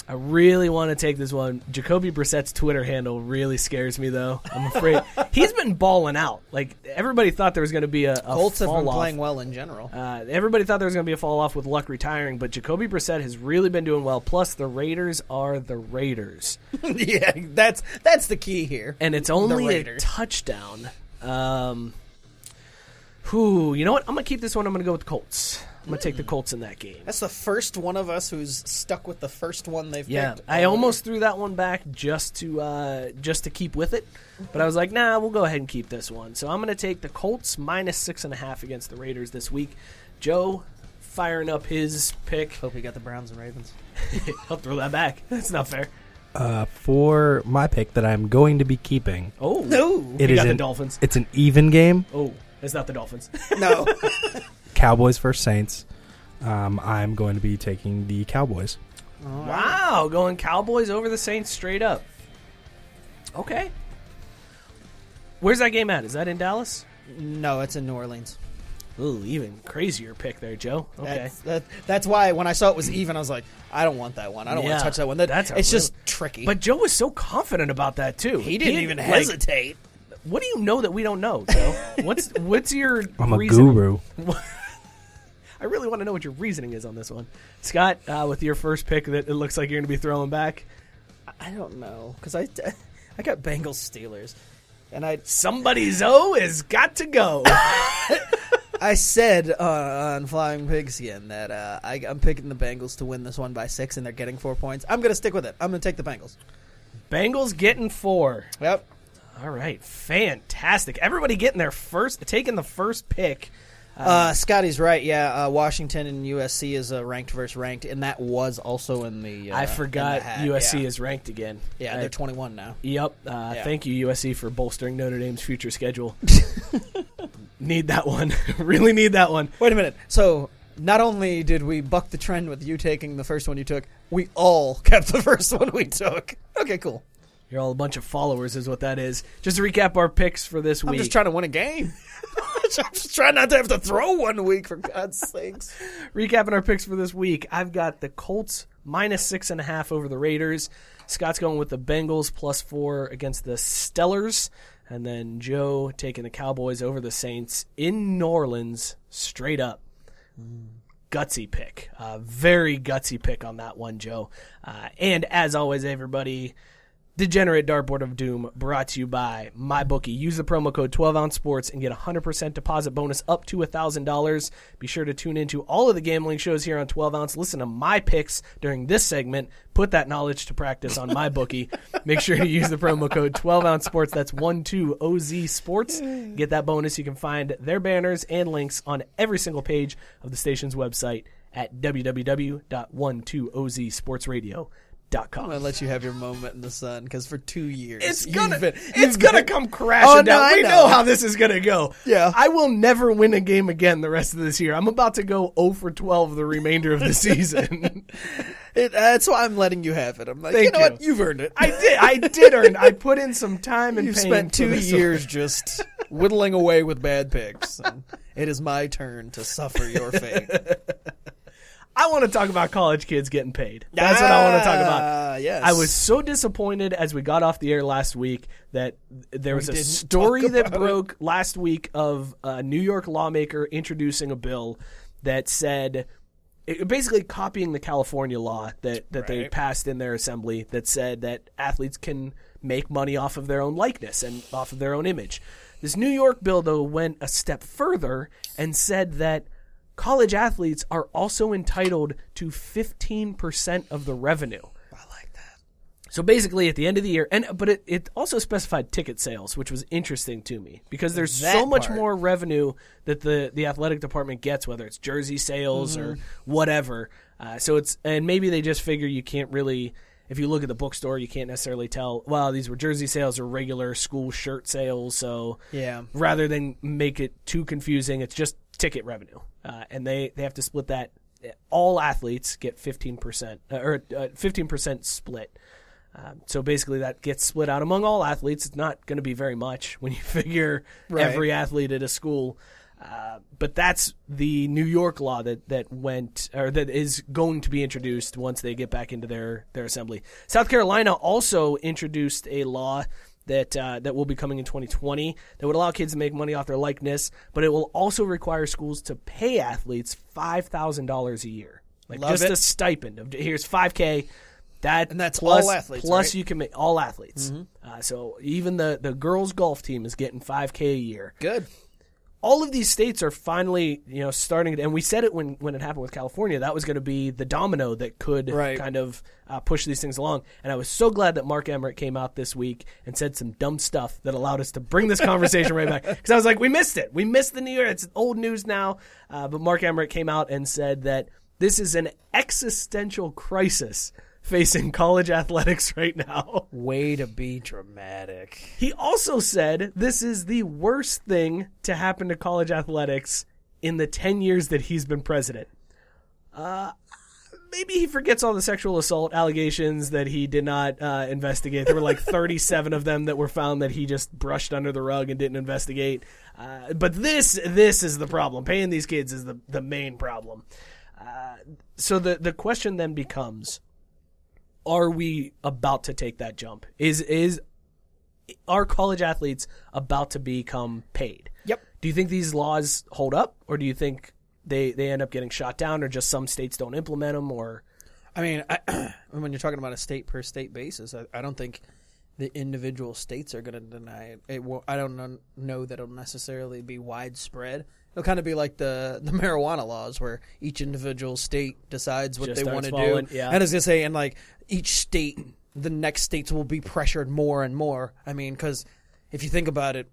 I really want to take this one. Jacoby Brissett's Twitter handle really scares me, though. I'm afraid he's been balling out. Like everybody thought there was going to be a, a Colts have been fall-off. playing well in general. Uh, everybody thought there was going to be a fall off with Luck retiring, but Jacoby Brissett has really been doing well. Plus, the Raiders are the Raiders, yeah, that's that's the key here. and it's only a touchdown. Um, who you know what? I'm going to keep this one. I'm going to go with the Colts. I'm going to take the Colts in that game. That's the first one of us who's stuck with the first one they've got. Yeah, picked. I almost threw that one back just to uh, just to keep with it, but I was like, nah, we'll go ahead and keep this one. So I'm going to take the Colts minus six and a half against the Raiders this week. Joe firing up his pick. hope you got the Browns and Ravens. I'll throw that back. That's not fair. Uh, for my pick that I'm going to be keeping, Oh No, it you is got the Dolphins. It's an even game. Oh, it's not the Dolphins. no. Cowboys versus Saints. Um, I'm going to be taking the Cowboys. wow, going Cowboys over the Saints straight up. Okay. Where's that game at? Is that in Dallas? no, it's in New Orleans. Ooh, even crazier pick there, Joe. Okay. That's, that, that's why when I saw it was even, I was like, I don't want that one. I don't Yeah, want to touch that one. That, that's a it's just tricky. But Joe was so confident about that too. he didn't even like, hesitate. what do you know that we don't know, Joe? what's what's your I'm a reasoning? guru. I really want to know what your reasoning is on this one, Scott. Uh, with your first pick, that it looks like you're going to be throwing back. I don't know because I, I got Bengals Steelers, and I Somebody's O has got to go. I said uh, on Flying Pigskin that uh, I, I'm picking the Bengals to win this one by six, and they're getting four points. I'm gonna stick with it. I'm gonna take the Bengals. Bengals getting four. Yep. All right, fantastic. Everybody getting their first, taking the first pick. Uh, Scotty's right. Yeah, uh, Washington and USC is uh, ranked versus ranked, and that was also in the. Uh, I forgot the USC yeah. is ranked again. Yeah, I- they're 21 now. Yep. Uh, Yeah. Thank you, USC, for bolstering Notre Dame's future schedule. need that one. really need that one. Wait a minute. So not only did we buck the trend with you taking the first one you took, we all kept the first one we took. Okay, cool. You're all a bunch of followers, is what that is. Just to recap our picks for this I'm week. just trying to win a game. I'm just trying not to have to throw one week for God's sakes. Recapping our picks for this week, I've got the Colts minus six and a half over the Raiders. Scott's going with the Bengals plus four against the Steelers. And then Joe taking the Cowboys over the Saints in New Orleans straight up. gutsy pick. Uh, very gutsy pick on that one, Joe. Uh, and as always, everybody, Degenerate Dartboard of Doom brought to you by MyBookie. Use the promo code 12 ounce sports and get a 100% deposit bonus up to $1,000. Be sure to tune into all of the gambling shows here on 12 ounce. Listen to my picks during this segment. Put that knowledge to practice on MyBookie. Make sure to use the promo code 12 ounce sports. That's 12OZ sports. Get that bonus. You can find their banners and links on every single page of the station's website at www.12ozsportsradio.com. I'm gonna let you have your moment in the sun because for two years It's gonna, been- it's gonna been- come crashing Oh, down. I we know. know. how this is gonna go. Yeah. I will never win a game again the rest of this year. I'm about to go 0 for 12 the remainder of the season. It, that's why I'm letting you have it. I'm like, Thank you know you. what? You've earned it. I did. I did earn. I put in some time and pain spent two years just whittling away with bad picks. It is my turn to suffer your fate. I want to talk about college kids getting paid. That's what I want to talk about. Ah, yes. I was so disappointed as we got off the air last week that there was a story that about it. broke last week of a New York lawmaker introducing a bill that said basically copying the California law that, that they passed in their assembly that said that athletes can make money off of their own likeness and off of their own image. This New York bill, though, went a step further and said that college athletes are also entitled to 15% of the revenue. I like that. So basically, at the end of the year, and but it, it also specified ticket sales, which was interesting to me because there's so much part. more revenue that the the athletic department gets, whether it's jersey sales or Mm-hmm. whatever. Uh, so it's and maybe they just figure you can't really. If you look at the bookstore, you can't necessarily tell. Well, these were jersey sales or regular school shirt sales. So Yeah. rather than make it too confusing, it's just ticket revenue, uh, and they they have to split that. All athletes get fifteen percent uh, or fifteen percent split. Um, so basically, that gets split out among all athletes. It's not going to be very much when you figure Right. every athlete at a school. Uh, but that's the New York law that, that went or that is going to be introduced once they get back into their, their assembly. South Carolina also introduced a law that uh, that will be coming in 2020 that would allow kids to make money off their likeness, but it will also require schools to pay athletes five thousand dollars a year, like Love just it. a stipend. Of, here's five k. That And that's plus, all athletes, Plus, right? Mm-hmm. you can make all athletes. Uh, so even the the girls golf team is getting five k a year Good. All of these states are finally, you know, starting. And we said it when when it happened with California. That was going to be the domino that could Right. kind of uh, push these things along. And I was so glad that Mark Emmert came out this week and said some dumb stuff that allowed us to bring this conversation right back. Because I was like, we missed it. We missed the New York. It's old news now. Uh, but Mark Emmert came out and said that this is an existential crisis facing college athletics right now. Way to be dramatic. He also said this is the worst thing to happen to college athletics in the 10 years that he's been president. Uh, maybe he forgets all the sexual assault allegations that he did not uh, investigate. There were like 37 of them that were found that he just brushed under the rug and didn't investigate. Uh, but this this is the problem. Paying these kids is the, the main problem. Uh, so the, the question then becomes are we about to take that jump? Is is are college athletes about to become paid? Yep. Do you think these laws hold up, or do you think they they end up getting shot down, or just some states don't implement them, or I mean, I, when you're talking about a state per state basis, I, I don't think the individual states are going to deny it. it will, I don't know, know that it'll necessarily be widespread. It'll kind of be like the, the marijuana laws, where each individual state decides what Just they want to do. following- yeah. And I was to say, and like each state, the next states will be pressured more and more. I mean, because if you think about it,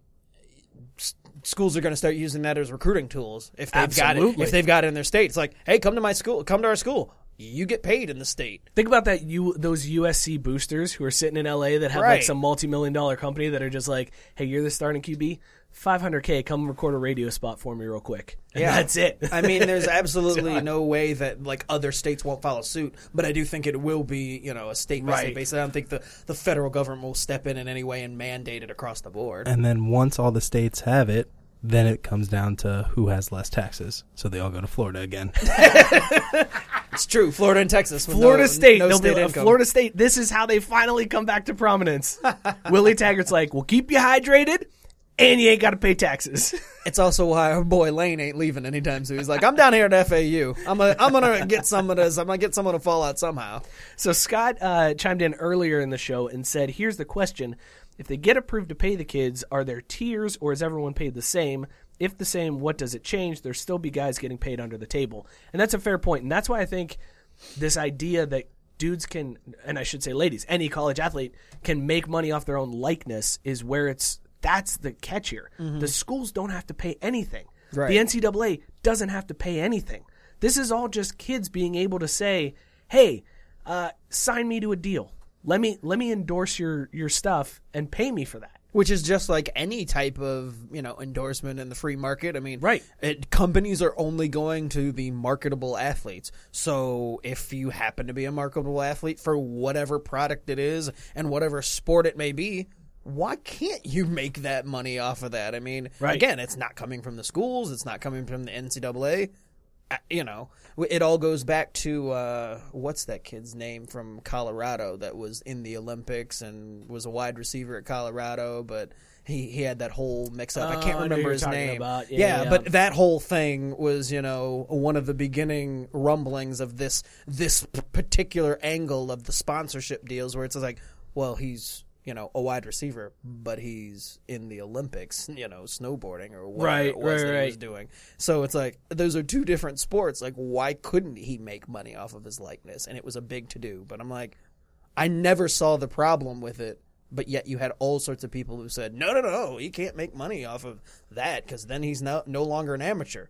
s- schools are going to start using that as recruiting tools if they've got it. If they've got it in their state, it's like, hey, come to my school, come to our school. You get paid in the state. think about that you those USC boosters who are sitting in LA that have like Right. some multi million dollar company that are just like, hey, you're the starting QB, 500k, come record a radio spot for me real quick, and Yeah. that's it. I mean, there's absolutely no way that like other states won't follow suit, but I do think it will be, you know, a state by Right. state basis. I don't think the, the federal government will step in in any way and mandate it across the board. And then once all the states have it, then it comes down to who has less taxes. So they all go to Florida again. It's true. Florida and Texas. Florida no, State, no state be. Florida State. This is how they finally come back to prominence. Willie Taggart's like, "We'll keep you hydrated, and you ain't got to pay taxes. It's also why our boy Lane ain't leaving anytime soon. He's like, I'm down here at FAU. I'm gonna, I'm gonna get some of this. I'm gonna get someone to fall out somehow. So Scott uh, chimed in earlier in the show and said, "Here's the question: If they get approved to pay the kids, are there tiers or is everyone paid the same? If the same, what does it change? There still be guys getting paid under the table, and that's a fair point. And that's why I think this idea that dudes can, and I should say ladies, any college athlete can make money off their own likeness is where it's that's the catch here. The schools don't have to pay anything. Right. The NCAA doesn't have to pay anything. This is all just kids being able to say, "Hey, uh, sign me to a deal. Let me let me endorse your your stuff and pay me for that." Which is just like any type of you know endorsement in the free market. I mean, Right. It, companies are only going to the marketable athletes. So if you happen to be a marketable athlete for whatever product it is and whatever sport it may be, why can't you make that money off of that? I mean, Right. again, it's not coming from the schools. It's not coming from the NCAA. Uh, You know, it all goes back to uh, what's that kid's name from Colorado that was in the Olympics and was a wide receiver at Colorado, but he, he had that whole mix up. I Oh, I can't remember you're his name. Yeah, yeah, yeah. but that whole thing was, you know, one of the beginning rumblings of this this particular angle of the sponsorship deals, where it's like, well, he's you know a wide receiver, but he's in the Olympics, you know, snowboarding or whatever Right, it was right, that he was doing. So it's like those are two different sports. Like, why couldn't he make money off of his likeness? And it was a big to do. But I'm like, I never saw the problem with it. But yet you had all sorts of people who said, no, no, no, he can't make money off of that because then he's no, no longer an amateur.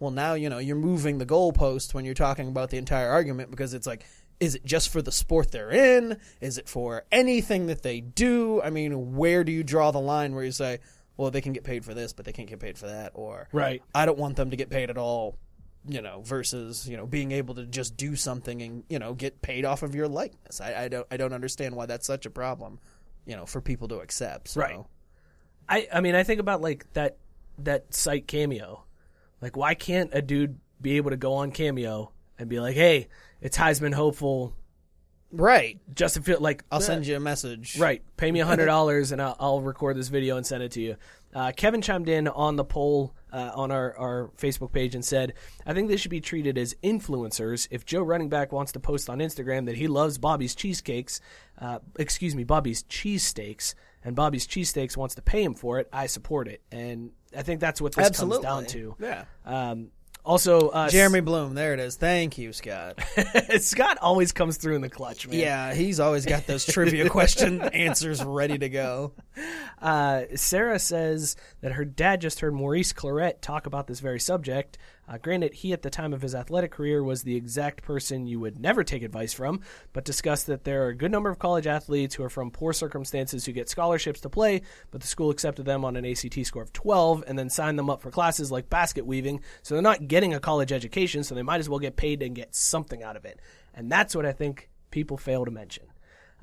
Well, now, you know, you're moving the goalpost when you're talking about the entire argument because it's like, is it just for the sport they're in? Is it for anything that they do? I mean, where do you draw the line where you say, well, they can get paid for this, but they can't get paid for that? Or, Right. I don't want them to get paid at all, you know, versus, you know, being able to just do something and, you know, get paid off of your likeness. I, I don't I don't understand why that's such a problem, you know, for people to accept. So. Right. I I mean I think about like that that site Cameo. Like why can't a dude be able to go on Cameo and be like, "Hey, it's Heisman hopeful Right. Justin Field like I'll send you a message. Right. Pay me hundred dollars and I'll, I'll record this video and send it to you. Uh, Kevin chimed in on the poll uh, on our, our Facebook page and said, "I think they should be treated as influencers. If Joe running back wants to post on Instagram that he loves Bobby's cheesecakes, uh, excuse me, Bobby's cheesesteaks, and Bobby's cheesesteaks wants to pay him for it, I support it." And I think that's what this Absolutely. comes down to. Yeah. Um, also, uh, Jeremy Bloom, there it is. Thank you, Scott. Scott always comes through in the clutch, man. Yeah, he's always got those trivia question answers ready to go. Uh, Sarah says that her dad just heard Maurice Clarett talk about this very subject. Uh, granted, he at the time of his athletic career was the exact person you would never take advice from, but discussed that there are a good number of college athletes who are from poor circumstances who get scholarships to play, but the school accepted them on an ACT score of 12 and then signed them up for classes like basket weaving, so they're not getting a college education, so they might as well get paid and get something out of it. And that's what I think people fail to mention.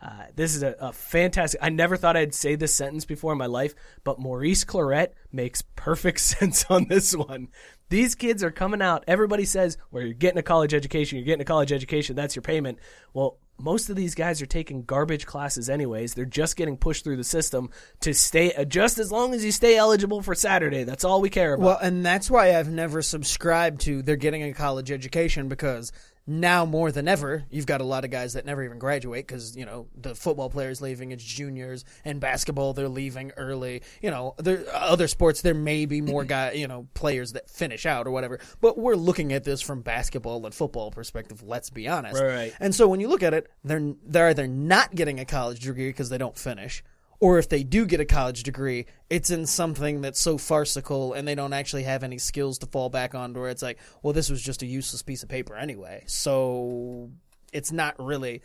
Uh, this is a, a fantastic. I never thought I'd say this sentence before in my life, but Maurice Clarett makes perfect sense on this one. These kids are coming out. Everybody says, "Well, you're getting a college education. You're getting a college education. That's your payment." Well, most of these guys are taking garbage classes anyways. They're just getting pushed through the system to stay just as long as you stay eligible for Saturday. That's all we care about. Well, and that's why I've never subscribed to they're getting a college education because now more than ever, you've got a lot of guys that never even graduate because you know the football players leaving as juniors and basketball they're leaving early. You know, there other sports there may be more guy you know players that finish out or whatever. But we're looking at this from basketball and football perspective. Let's be honest. Right. And so when you look at it, they're they're either not getting a college degree because they don't finish, or if they do get a college degree, it's in something that's so farcical and they don't actually have any skills to fall back on. Where it's like, well, this was just a useless piece of paper anyway, so it's not really.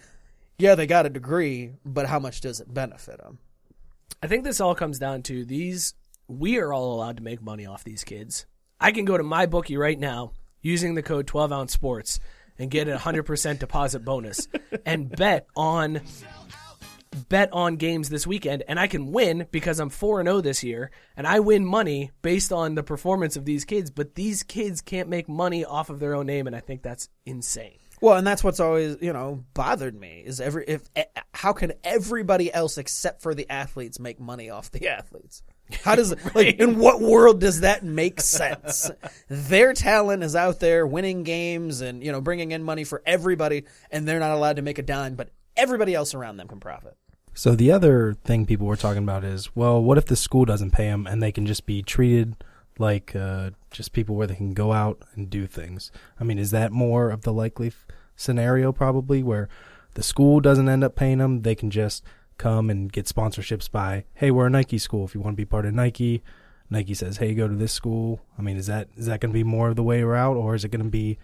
Yeah, they got a degree, but how much does it benefit them? I think this all comes down to these. We are all allowed to make money off these kids. I can go to MyBookie right now using the code 12 ounce sports and get a 100% deposit bonus and bet on bet on games this weekend and I can win because I'm 4 and 0 this year and I win money based on the performance of these kids but these kids can't make money off of their own name and I think that's insane. Well, and that's what's always you know bothered me is every if eh, how can everybody else except for the athletes make money off the athletes? How does like in what world does that make sense? Their talent is out there winning games and you know bringing in money for everybody, and they're not allowed to make a dime, but everybody else around them can profit. So the other thing people were talking about is, well, what if the school doesn't pay them and they can just be treated like uh, just people where they can go out and do things? I mean, is that more of the likely f- scenario probably where the school doesn't end up paying them, they can just come and get sponsorships by, hey, we're a Nike school. If you want to be part of Nike, Nike says, hey, go to this school. I mean, is that is that going to be more of the way route, or is it going to be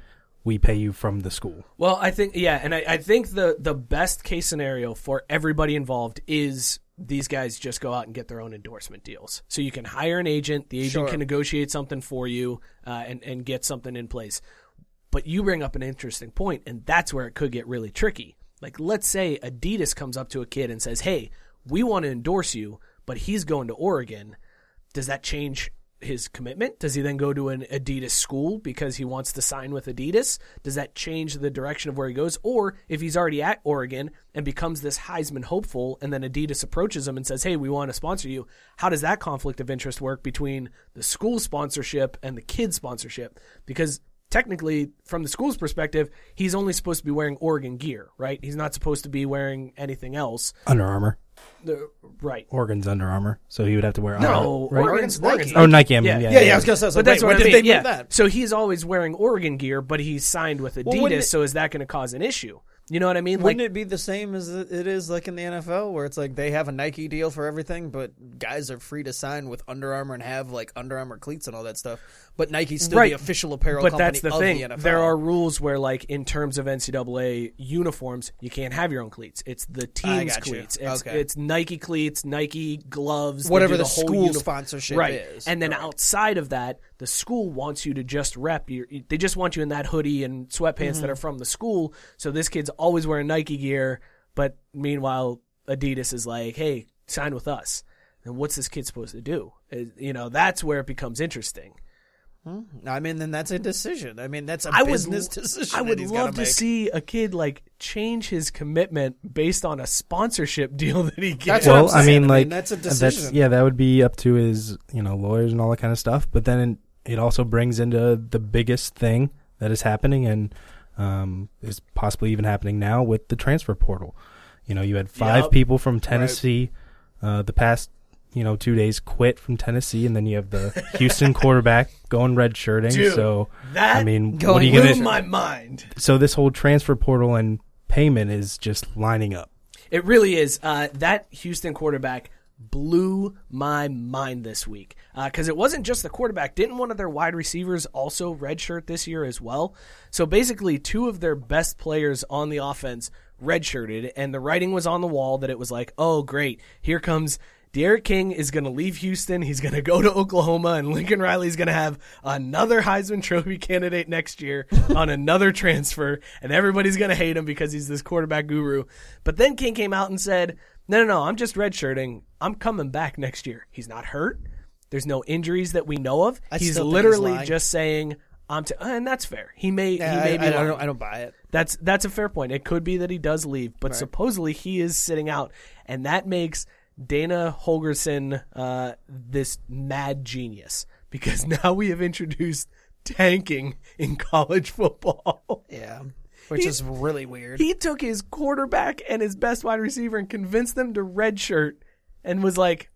we pay you from the school? Well, I think yeah, and I, I think the the best case scenario for everybody involved is these guys just go out and get their own endorsement deals. So you can hire an agent, the agent Sure. can negotiate something for you, uh, and and get something in place. But you bring up an interesting point, and that's where it could get really tricky. Like, let's say Adidas comes up to a kid and says, "Hey, we want to endorse you, but he's going to Oregon." Does that change his commitment? Does he then go to an Adidas school because he wants to sign with Adidas? Does that change the direction of where he goes? Or if he's already at Oregon and becomes this Heisman hopeful, and then Adidas approaches him and says, Hey, we want to sponsor you, how does that conflict of interest work between the school sponsorship and the kid sponsorship? Because technically, from the school's perspective, he's only supposed to be wearing Oregon gear, right? He's not supposed to be wearing anything else. Under Armour. The, right. Oregon's Under Armour, so he would have to wear No, Armour, right? Oregon's, Oregon's Oregon's Nike. Oh, Nike. I mean, Yeah. yeah, Yeah, yeah, I was gonna say, I was But like, that's wait, what when I did they yeah. move that? So he's always wearing Oregon gear, but he's signed with Well, wouldn't Adidas. it- so is that going to cause an issue? You know what I mean? Wouldn't like, it be the same as it is like in the NFL, where it's like they have a Nike deal for everything, but guys are free to sign with Under Armour and have like Under Armour cleats and all that stuff. But Nike's still Right. the official apparel but company that's the of thing. the NFL. there are rules where, like, in terms of NCAA uniforms, you can't have your own cleats. It's the team's cleats. It's, Okay. it's Nike cleats, Nike gloves, Whatever do the whole school sponsorship right. is. And then Right. outside of that, the school wants you to just rep. Your, they just want you in that hoodie and sweatpants Mm-hmm. that are from the school. So this kid's always wearing Nike gear, but meanwhile, Adidas is like, "Hey, sign with us." And what's this kid supposed to do? You know, that's where it becomes interesting. I mean, then that's a decision. I mean, that's a I would business l- decision. I would that he's love gotta see a kid like change his commitment based on a sponsorship deal that he gets. That's what I'm well, I saying. mean, I like mean, that's a decision. yeah, that would be up to his you know lawyers and all that kind of stuff. But then it also brings into the biggest thing that is happening and um, is possibly even happening now with the transfer portal. You know, you had five Yup. people from Tennessee uh, the past you know two days quit from Tennessee, and then you have the Houston quarterback going red shirting. Dude, so that I mean, what are you gonna? my mind. So this whole transfer portal and payment is just lining up. It really is. Uh, that Houston quarterback blew my mind this week uh, because it wasn't just the quarterback. Didn't one of their wide receivers also redshirt this year as well? So basically, two of their best players on the offense redshirted, and the writing was on the wall that it was like, oh, great, here comes. D'Eriq King is going to leave Houston. He's going to go to Oklahoma, and Lincoln Riley's going to have another Heisman Trophy candidate next year on another transfer, and everybody's going to hate him because he's this quarterback guru. But then King came out and said, "No, no, no, I'm just redshirting. I'm coming back next year. He's not hurt. There's no injuries that we know of. I he's think he's literally just saying." I'm t- and that's fair. He may Yeah, he I, may be I, don't. I don't buy it. That's that's a fair point. It could be that he does leave, but supposedly he is sitting out, and that makes Dana Holgorsen uh, this mad genius because now we have introduced tanking in college football. Yeah, which He- is really weird. he took his quarterback and his best wide receiver and convinced them to redshirt, and was like,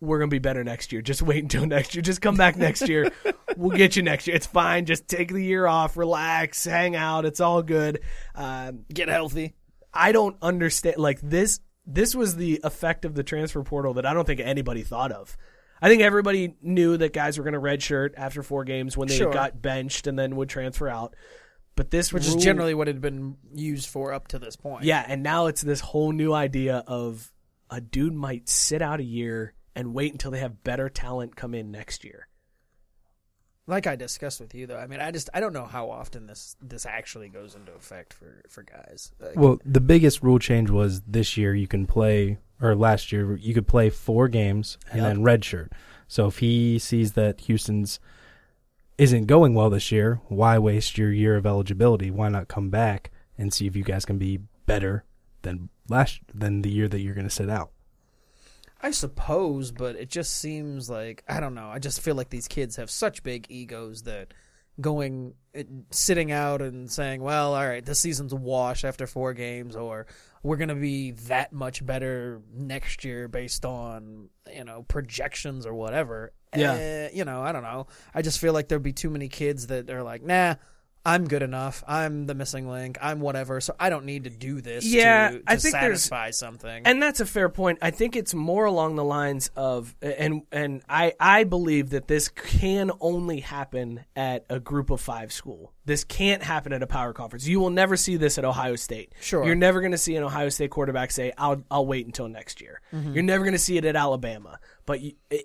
"We're gonna be better next year. Just wait until next year. Just come back next year. We'll get you next year. It's fine. Just take the year off, relax, hang out. It's all good." Um, Get healthy. I don't understand. Like this, this was the effect of the transfer portal that I don't think anybody thought of. I think everybody knew that guys were going to redshirt after four games when they Sure. got benched and then would transfer out. But this Which rule- is generally what had been used for up to this point. yeah, and now it's this whole new idea of a dude might sit out a year and wait until they have better talent come in next year. Like I discussed with you, though. I mean, I just I don't know how often this this actually goes into effect for for guys. Like, Well, the biggest rule change was this year you can play, or last year you could play four games and Yep. then redshirt. So if he sees that Houston's isn't going well this year, why waste your year of eligibility? Why not come back and see if you guys can be better than last than the year that you're going to sit out? I suppose, but it just seems like I don't know. I just feel like these kids have such big egos that going sitting out and saying, "Well, all right, this season's a wash after four games," or "We're going to be that much better next year based on you know projections or whatever." Yeah. Eh, you know, I don't know. I just feel like there'd be too many kids that are like, "Nah." I'm good enough. I'm the missing link. I'm whatever. So I don't need to do this Yeah, to, to I think there's- satisfy something. And that's a fair point. I think it's more along the lines of and and I I believe that this can only happen at a group of 5 school. This can't happen at a power conference. You will never see this at Ohio State. Sure. You're never going to see an Ohio State quarterback say I'll I'll wait until next year. Mm-hmm. You're never going to see it at Alabama. But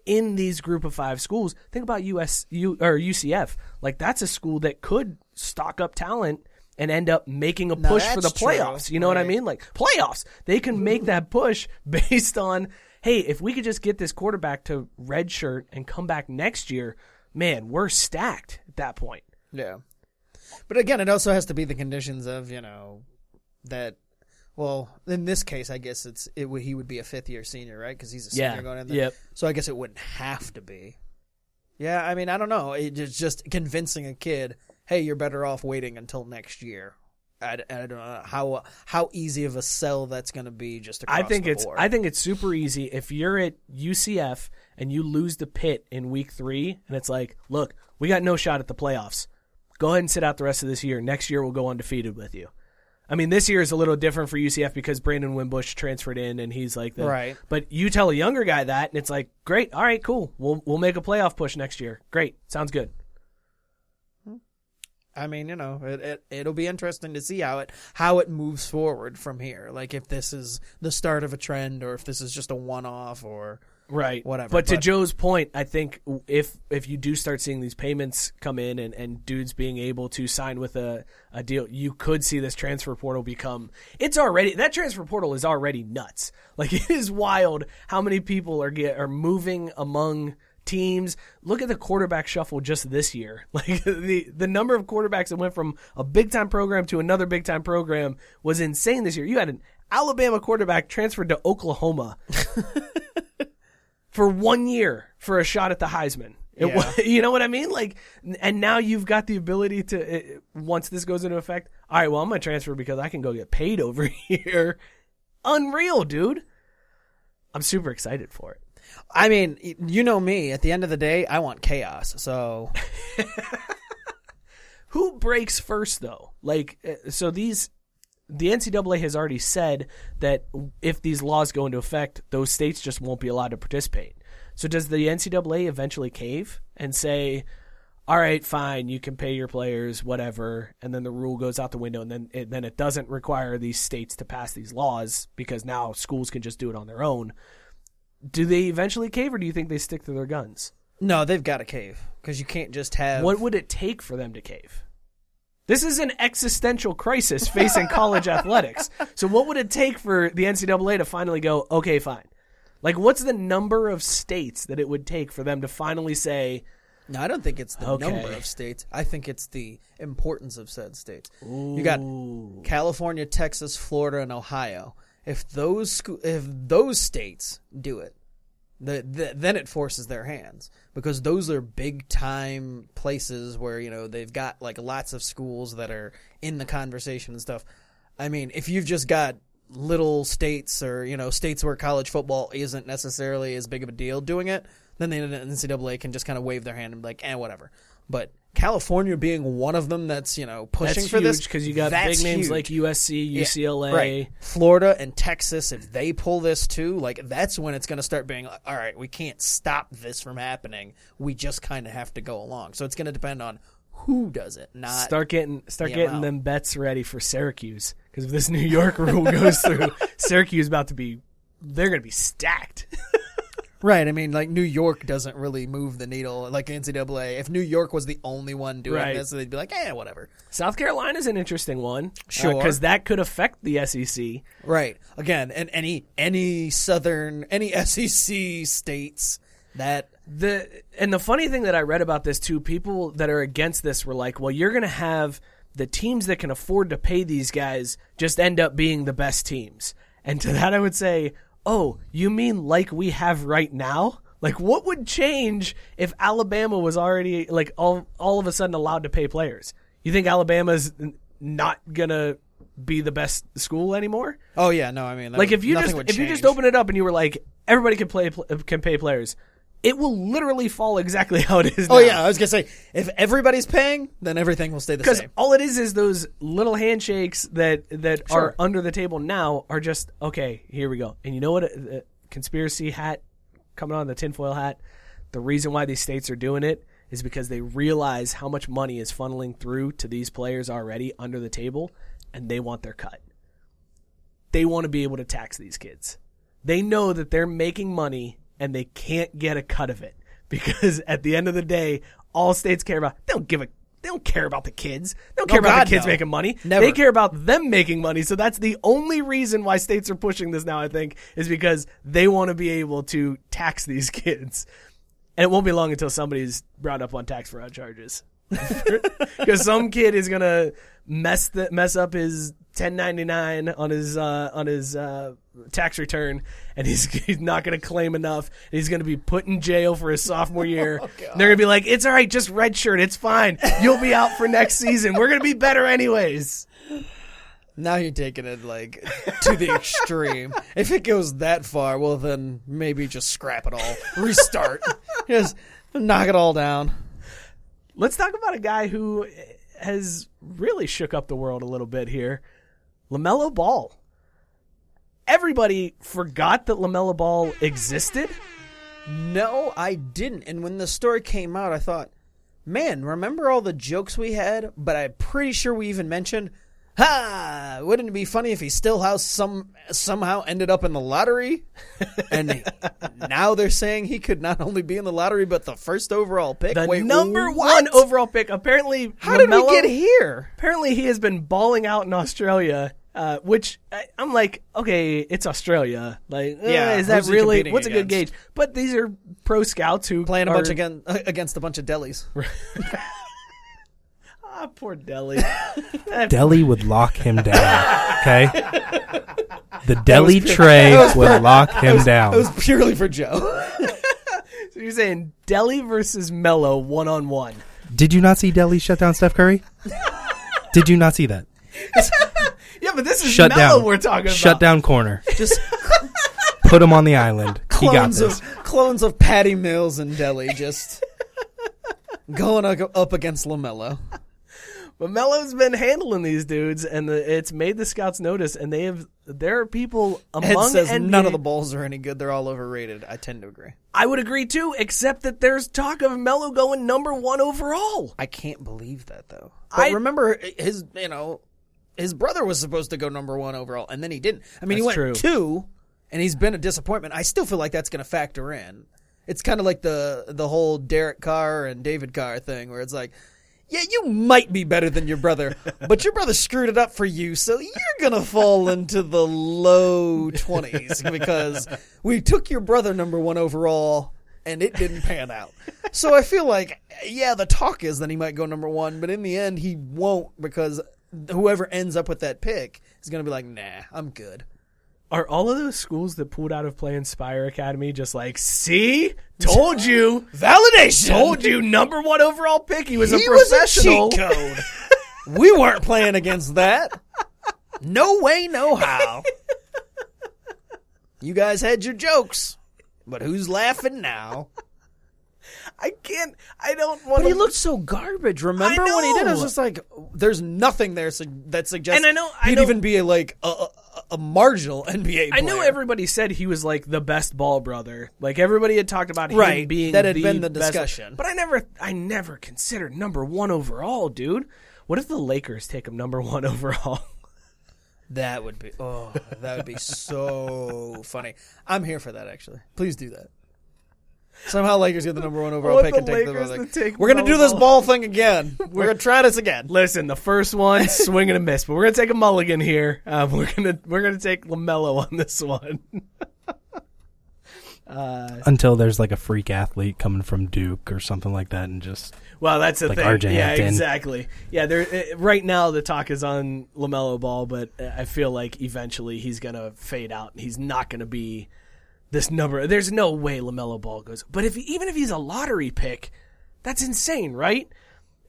in these group of 5 schools, think about US U, or UCF. Like that's a school that could stock up talent and end up making a Now push for the that's true. playoffs. You know what I mean? Like playoffs. They can make that push based on, hey, if we could just get this quarterback to redshirt and come back next year, man, we're stacked at that point. Yeah. But again, it also has to be the conditions of, you know, that, well, in this case, I guess it's, it would, he would be a fifth year senior, right? Because he's a senior Yeah. going in there. Yep. So I guess it wouldn't have to be. Yeah, I mean, I don't know. It's just convincing a kid, hey, you're better off waiting until next year. I, I don't know how how easy of a sell that's going to be just I think it's board. I think it's super easy if you're at UCF and you lose the Pitt in week 3 and it's like, look, we got no shot at the playoffs. Go ahead and sit out the rest of this year. Next year we'll go undefeated with you. I mean, this year is a little different for UCF because Brandon Wimbush transferred in and he's like the Right. But you tell a younger guy that and it's like, great, all right, cool. We'll we'll make a playoff push next year. Great, sounds good. I mean, you know, it, it it'll be interesting to see how it how it moves forward from here. Like if this is the start of a trend, or if this is just a one off, or Right. Whatever, But to but- Joe's point, I think if if you do start seeing these payments come in and, and dudes being able to sign with a, a deal, you could see this transfer portal become it's already that transfer portal is already nuts. Like it is wild how many people are get are moving among teams. Look at the quarterback shuffle just this year. Like the the number of quarterbacks that went from a big time program to another big time program was insane this year. You had an Alabama quarterback transferred to Oklahoma for one year for a shot at the Heisman. It Yeah. you know what I mean? Like, and now you've got the ability to, uh, once this goes into effect, all right, well, I'm going to transfer because I can go get paid over here. Unreal, dude. I'm super excited for it. I mean, you know me. At the end of the day, I want chaos. So Who breaks first, though? Like, uh, so these, the NCAA has already said that if these laws go into effect, those states just won't be allowed to participate. So does the NCAA eventually cave and say, all right, fine, you can pay your players, whatever, and then the rule goes out the window, and then it, then it doesn't require these states to pass these laws because now schools can just do it on their own. Do they eventually cave, or do you think they stick to their guns? no, they've got to cave because you can't just have. What would it take for them to cave? This is an existential crisis facing college athletics. So, what would it take for the NCAA to finally go, okay, fine? Like, what's the number of states that it would take for them to finally say, No, I don't think it's the Okay. number of states. I think it's the importance of said states. You got California, Texas, Florida, and Ohio. If those scho- if those states do it, the, the, then it forces their hands because those are big time places where you know they've got like lots of schools that are in the conversation and stuff. I mean, if you've just got little states or you know states where college football isn't necessarily as big of a deal doing it, then the NCAA can just kind of wave their hand and be like, eh, whatever. But California being one of them that's you know pushing that's for this because you got big names huge. like USC, Yeah, UCLA. right. Florida and Texas, if they pull this too, like that's when it's going to start being like, all right, we can't stop this from happening. We just kind of have to go along. So it's going to depend on who does it, not Start getting start the getting them bets ready for Syracuse because if this New York rule goes through, Syracuse is about to be they're going to be stacked. right. I mean, like New York doesn't really move the needle like NCAA. If New York was the only one doing Right. this, they'd be like, eh, whatever. South Carolina's an interesting one, Sure. because that could affect the SEC. Right. Again, and any any southern any SEC states that the and the funny thing that I read about this too, people that are against this were like, well, you're going to have the teams that can afford to pay these guys just end up being the best teams. And to that I would say, "Oh, you mean like we have right now?" Like, what would change if Alabama was already like all all of a sudden allowed to pay players? You think Alabama's n- not gonna be the best school anymore? Oh yeah, no, I mean, Like, would- if you just if you just open it up and you were like, everybody can play can pay players, it will literally fall exactly how it is. Oh yeah, I was gonna say if everybody's paying, then everything will stay the same. because all it is is those little handshakes that that Sure. are under the table now are just okay. Here we go. And you know what? Uh, conspiracy hat coming on the tinfoil hat. The reason why these states are doing it is because they realize how much money is funneling through to these players already under the table, and they want their cut. They want to be able to tax these kids. They know that they're making money and they can't get a cut of it because at the end of the day, all states care about they don't give a they don't care about the kids. They don't No, care about God, the kids no. making money. Never. They care about them making money. So that's the only reason why states are pushing this now, I think, is because they want to be able to tax these kids. And it won't be long until somebody's brought up on tax fraud charges. Because some kid is gonna mess the, mess up his 1099 on his uh, on his uh, tax return, and he's he's not gonna claim enough. He's gonna be put in jail for his sophomore year. Oh, they're gonna be like, "It's all right, just redshirt. It's fine. You'll be out for next season. We're gonna be better anyways." Now you're taking it like to the extreme. if it goes that far, well then maybe just scrap it all, restart, just knock it all down. Let's talk about a guy who has really shook up the world a little bit here. LaMelo Ball. Everybody forgot that LaMelo Ball existed. No, I didn't. And when the story came out, I thought, man, remember all the jokes we had? But I'm pretty sure we even mentioned, ha! Wouldn't it be funny if he still has some somehow ended up in the lottery? and now they're saying he could not only be in the lottery, but the first overall pick. The Wait, number what? one overall pick. Apparently, How did we get here? Apparently, he has been balling out in Australia. Uh, which I, I'm like, okay, it's Australia. Like, eh, Yeah, is that really what's a good gauge? But these are pro scouts who Playing a bunch again against a bunch of Dellys. Ah, poor Delly. Delly would lock him down. Okay, the Delly tray would lock him down. It was purely for Joe. so you're saying Delly versus Melo one on one? Did you not see Delly shut down Steph Curry? Did you not see that? Yeah, but this is Shut Melo down. we're talking about. Shut down corner. Just Put him on the island. He got clones this. of clones of Patty Mills and Delly just going up up against Lamelo. But Melo's been handling these dudes, and the, it's made the scouts notice. And they have there are people Ed among says NBA none of the balls are any good. They're all overrated. I tend to agree. I would agree too, except that there's talk of Melo going number one overall. I can't believe that though. But I- remember his, you know, his brother was supposed to go number one overall, and then he didn't. I mean, he went true. two, and he's been a disappointment. I still feel like that's going to factor in. It's kind of like the the whole Derek Carr and David Carr thing, where it's like, yeah, you might be better than your brother, but your brother screwed it up for you, so you're gonna fall into the low twenties because we took your brother number one overall and it didn't pan out. So I feel like, yeah, the talk is that he might go number one, but in the end he won't because whoever ends up with that pick is gonna be like, nah, I'm good. Are all of those schools that pulled out of play Inspire Academy just like, see, told you, Validation. told you, number one overall pick. He was a he was a professional. cheat code. we weren't playing against that. No way, no how. You guys had your jokes, but who's laughing now? I can't. I don't want. To But he looked so garbage. Remember when he did? it? I was just like, there's nothing there su- that suggests. And I know- I he'd know- even be a, like a, a, marginal NBA. I know everybody said he was like the best ball brother. Like everybody had talked about him being that had the been the best- discussion. But I never, I never considered number one overall, dude. What if the Lakers take him number one overall? That would be oh, that would be so funny. I'm here for that. Actually, please do that. Somehow Lakers get the number one overall pick and take the Lakers like, to take We're gonna do this Ball. ball thing again. We're gonna try this again. Listen, the first one swing and a miss, but we're gonna take a mulligan here. Uh, we're gonna we're gonna take Lamelo on this one. Until there's like a freak athlete coming from Duke or something like that, and just Well, that's the Like thing. RJ yeah, Hampton. exactly. Yeah, there. uh, Right now, the talk is on Lamelo Ball, but uh, I feel like eventually he's gonna fade out. and He's not gonna be this number. There's no way Lamelo Ball goes. But if even if he's a lottery pick, that's insane, right?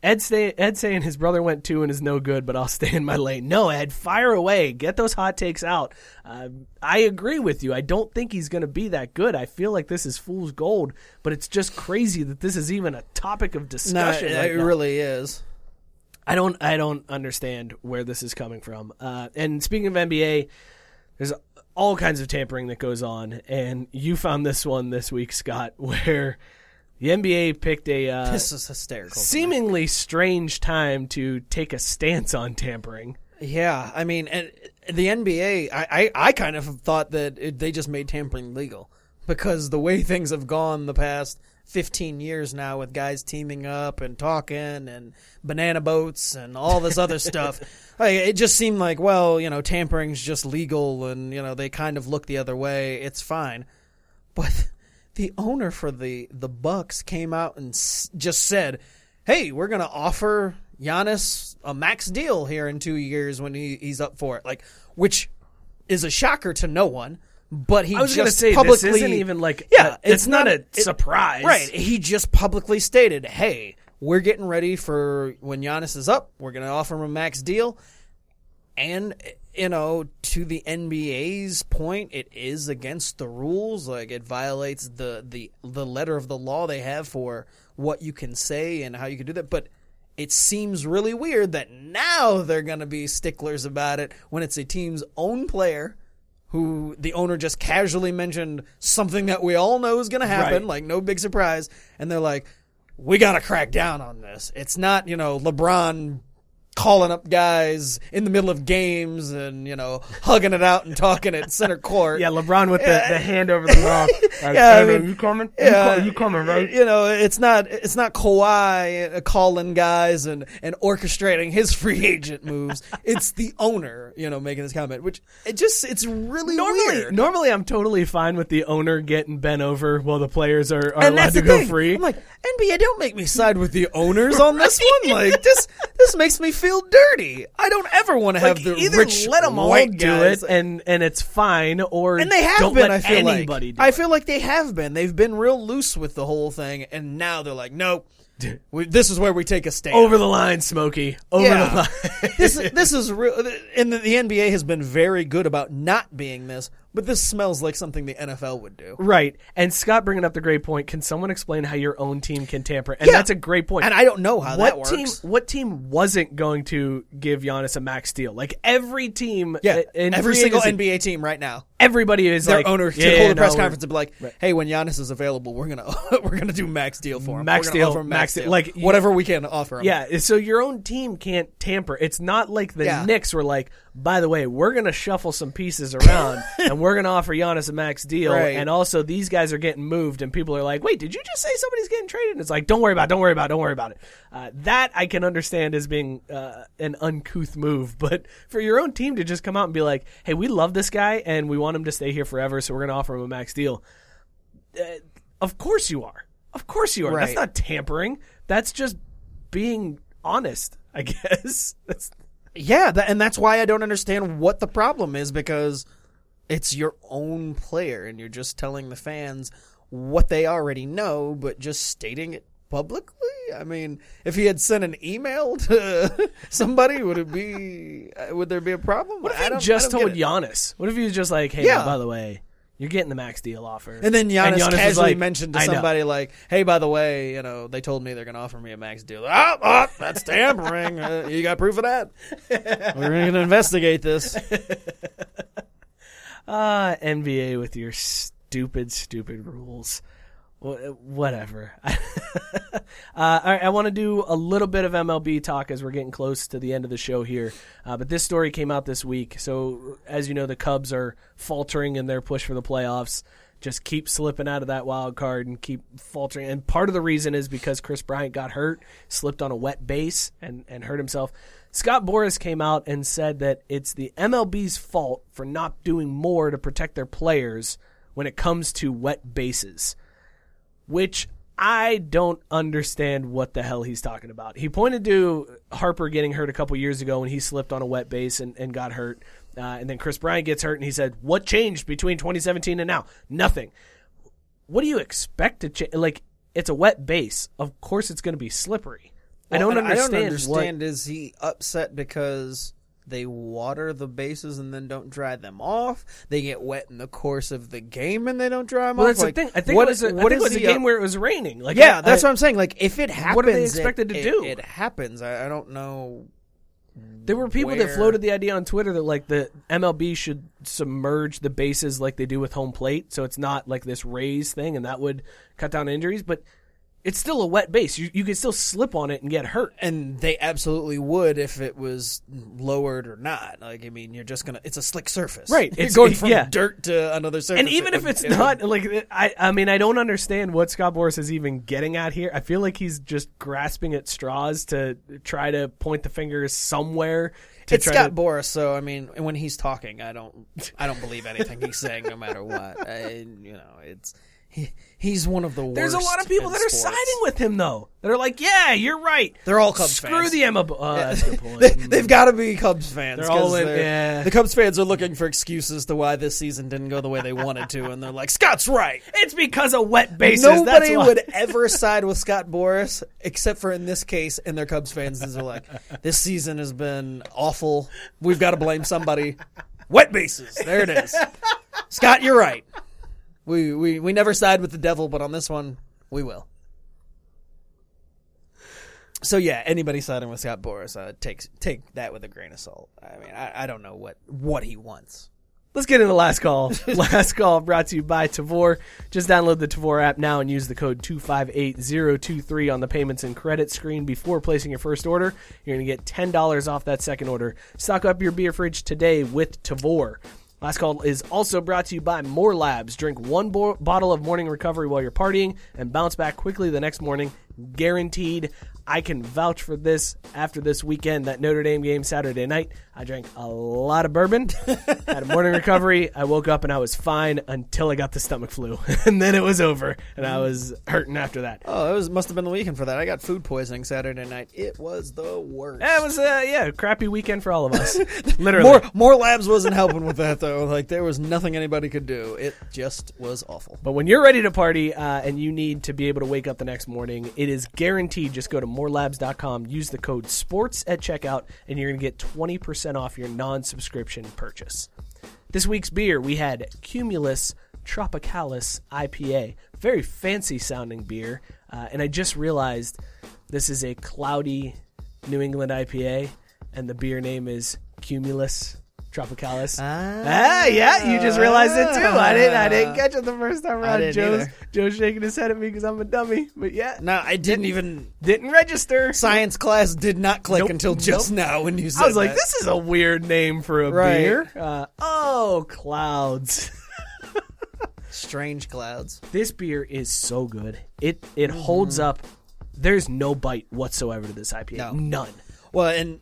Ed, stay, Ed saying his brother went two and is no good, but I'll stay in my lane. No, Ed, fire away. Get those hot takes out. Uh, I agree with you. I don't think he's going to be that good. I feel like this is fool's gold, but it's just crazy that this is even a topic of No, discussion. it, right it really is. I don't I don't understand where this is coming from. Uh, and speaking of NBA, there's all kinds of tampering that goes on, and you found this one this week, Scott, where the NBA picked a uh, This is hysterical. to me. seemingly strange time to take a stance on tampering. Yeah, I mean, and the NBA, I, I, I kind of thought that it, they just made tampering legal because the way things have gone the past 15 years now with guys teaming up and talking and banana boats and all this other stuff, like, it just seemed like, well, you know, tampering's just legal and, you know, they kind of look the other way. It's fine. But the owner for the, the Bucks came out and s- just said, hey, we're going to offer Giannis a max deal here in two years when he, he's up for it. Like, which is a shocker to no one. But he I was just going to say publicly this isn't even like yeah, a- it's, not, a it- surprise, right? He just publicly stated, "Hey, we're getting ready for when Giannis is up. We're going to offer him a max deal." And you know, to the NBA's point, it is against the rules. Like it violates the the the letter of the law they have for what you can say and how you can do that. But it seems really weird that now they're going to be sticklers about it when it's a team's own player who the owner just casually mentioned something that we all know is going to happen, Right. like no big surprise, and they're like, "We got to crack down on this." It's not, you know, LeBron calling up guys in the middle of games and you know hugging it out and talking at center court. Yeah, LeBron with the, the hand over the mouth. Like, Yeah, "Hey, man, mean, you coming? yeah, you, you coming, right? You know, it's not it's not Kawhi uh, calling guys and and orchestrating his free agent moves. it's the owner, you know, making this comment, which it just it's really Normally, weird. normally I'm totally fine with the owner getting bent over while the players are, are allowed to go thing. free. I'm like, NBA, don't make me side with the owners on this one. Like this, this makes me feel dirty. I don't ever want to have the either rich let them all white do guys. it and and it's fine, or and they have don't been. let I feel anybody like do I it. feel like they have been. They've been real loose with the whole thing, and now they're like, nope. We, this is where we take a stand. over the line, Smokey. Over Yeah. the line. this is this is real, and the, the NBA has been very good about not being this. But this smells like something the NFL would do. Right. And Scott bringing up the great point. Can someone explain how your own team can tamper? And Yeah. that's a great point. And I don't know how what that works. team? What team wasn't going to give Giannis a max deal? Like every team, Yeah, in every single agency, NBA team right now. Everybody is their like owner yeah, should yeah, hold a press we're- conference and be like, "Hey, when Giannis is available, we're gonna we're gonna do max deal for him. Max We're deal, him max max deal. Like, whatever we can offer him." Yeah, so your own team can't tamper. It's not like the Yeah. Knicks were like, by the way, we're going to shuffle some pieces around and we're going to offer Giannis a max deal. Right. And also, these guys are getting moved, and people are like, wait, did you just say somebody's getting traded? And it's like, don't worry about it, don't worry about it, don't worry about it. Uh, that I can understand as being uh, an uncouth move. But for your own team to just come out and be like, hey, we love this guy and we want him to stay here forever, so we're going to offer him a max deal. Uh, of course you are. Of course you are. That's not tampering. That's just being honest, I guess. That's yeah, that, and that's why I don't understand what the problem is because it's your own player, and you're just telling the fans what they already know, but just stating it publicly. I mean, if he had sent an email to somebody, would it be? uh, Would there be a problem? what if he just told. Giannis? What if he was just like, "Hey, Yeah. man, by the way, you're getting the max deal offer," And then Giannis, was casually like, mentioned to somebody like, "Hey, by the way, you know, they told me they're going to offer me a max deal. Oh, oh that's tampering. uh, you got proof of that? We're going to investigate this. Ah, NBA with your stupid, stupid rules. Wha- Whatever. uh, I want to do a little bit of MLB talk as we're getting close to the end of the show here. Uh, but this story came out this week. So, as you know, the Cubs are faltering in their push for the playoffs. Just keep slipping out of that wild card and keep faltering. And part of the reason is because Kris Bryant got hurt, slipped on a wet base, and, and hurt himself. Scott Boras came out and said that it's the MLB's fault for not doing more to protect their players when it comes to wet bases which I don't understand what the hell he's talking about. He pointed to Harper getting hurt a couple years ago when he slipped on a wet base and, and got hurt. Uh, and then Kris Bryant gets hurt, and he said, What changed between 2017 and now? Nothing. What do you expect to change? Like, it's a wet base. Of course, it's going to be slippery. I don't Well, and understand. I don't understand. Is he upset because they water the bases and then don't dry them off? They get wet in the course of the game and they don't dry them well, off. that's Like, the thing. I think what- it was a, what it is was a game where it was raining. Like, yeah, I- that's I- what I'm saying. Like, if it happens, What are they it- expected to do? It happens. I, I don't know. There were people that floated the idea on Twitter that like the MLB should submerge the bases like they do with home plate, so it's not like this raised thing, and that would cut down injuries. But it's still a wet base. You you could still slip on it and get hurt. And they absolutely would if it was lowered or not. Like, I mean, you're just gonna. It's a slick surface, Right, it's- going from yeah. dirt to another surface. And even It if would- it's it would- not like I, I mean, I don't understand what Scott Boras is even getting at here. I feel like he's just grasping at straws to try to point the fingers somewhere. It's Scott to, Boras, so I mean, when he's talking, I don't, I don't believe anything he's saying, no matter what. I, you know, it's he, he's one of the worst. There's a lot of people that are sports. siding with him though. That are like, yeah, you're right. They're all Cubs Screw fans. the Emma. Uh, good point. They, they've got to be Cubs fans. They're all in- they're- yeah. The Cubs fans are looking for excuses to why this season didn't go the way they wanted to, and they're like, Scott's right. It's because of wet bases. Nobody would ever side with Scott Boras, except for in this case, and their Cubs fans. They're like, this season has been awful. We've got to blame somebody. Wet bases. There it is. Scott, you're right. We, we we never side with the devil, but on this one, we will. So yeah, anybody siding with Scott Boras uh, takes take that with a grain of salt. I mean, I, I don't know what what he wants. Let's get into the last call. last call brought to you by Tavour. Just download the Tavour app now and use the code 258023 on the payments and credit screen before placing your first order. You're going to get $10 off that second order. Stock up your beer fridge today with Tavour. Last call is also brought to you by More Labs. Drink one bo- bottle of morning recovery while you're partying and bounce back quickly the next morning. Guaranteed. I can vouch for this after this weekend, that Notre Dame game Saturday night. I drank a lot of bourbon, had a morning recovery. I woke up and I was fine until I got the stomach flu. and then it was over, and I was hurting after that. Oh, it was must have been the weekend for that. I got food poisoning Saturday night. It was the worst. It was, uh, yeah, a crappy weekend for all of us. Literally. More more labs wasn't helping with that though. Like there was nothing anybody could do. It just was awful. But when you're ready to party uh, and you need to be able to wake up the next morning, it is guaranteed. Just go to morelabs.com, use the code SPORTS at checkout, and you're going to get 20% off your non subscription purchase. This week's beer, we had Cumulus Tropicalis IPA. Very fancy sounding beer. Uh, and I just realized this is a cloudy New England IPA, and the beer name is Cumulus Tropicalis. Ah, yeah, you just realized it too. I didn't. I didn't catch it the first time around. Joe's either. Joe's shaking his head at me because I'm a dummy. But yeah, No, I didn't even. didn't register. Science class did not click Nope. until just Nope. now when you said I was like, that. this is a weird name for a Right. beer. Uh, oh, clouds. strange clouds. this beer is so good. It it holds up. There's no bite whatsoever to this IPA. No. None. Well, and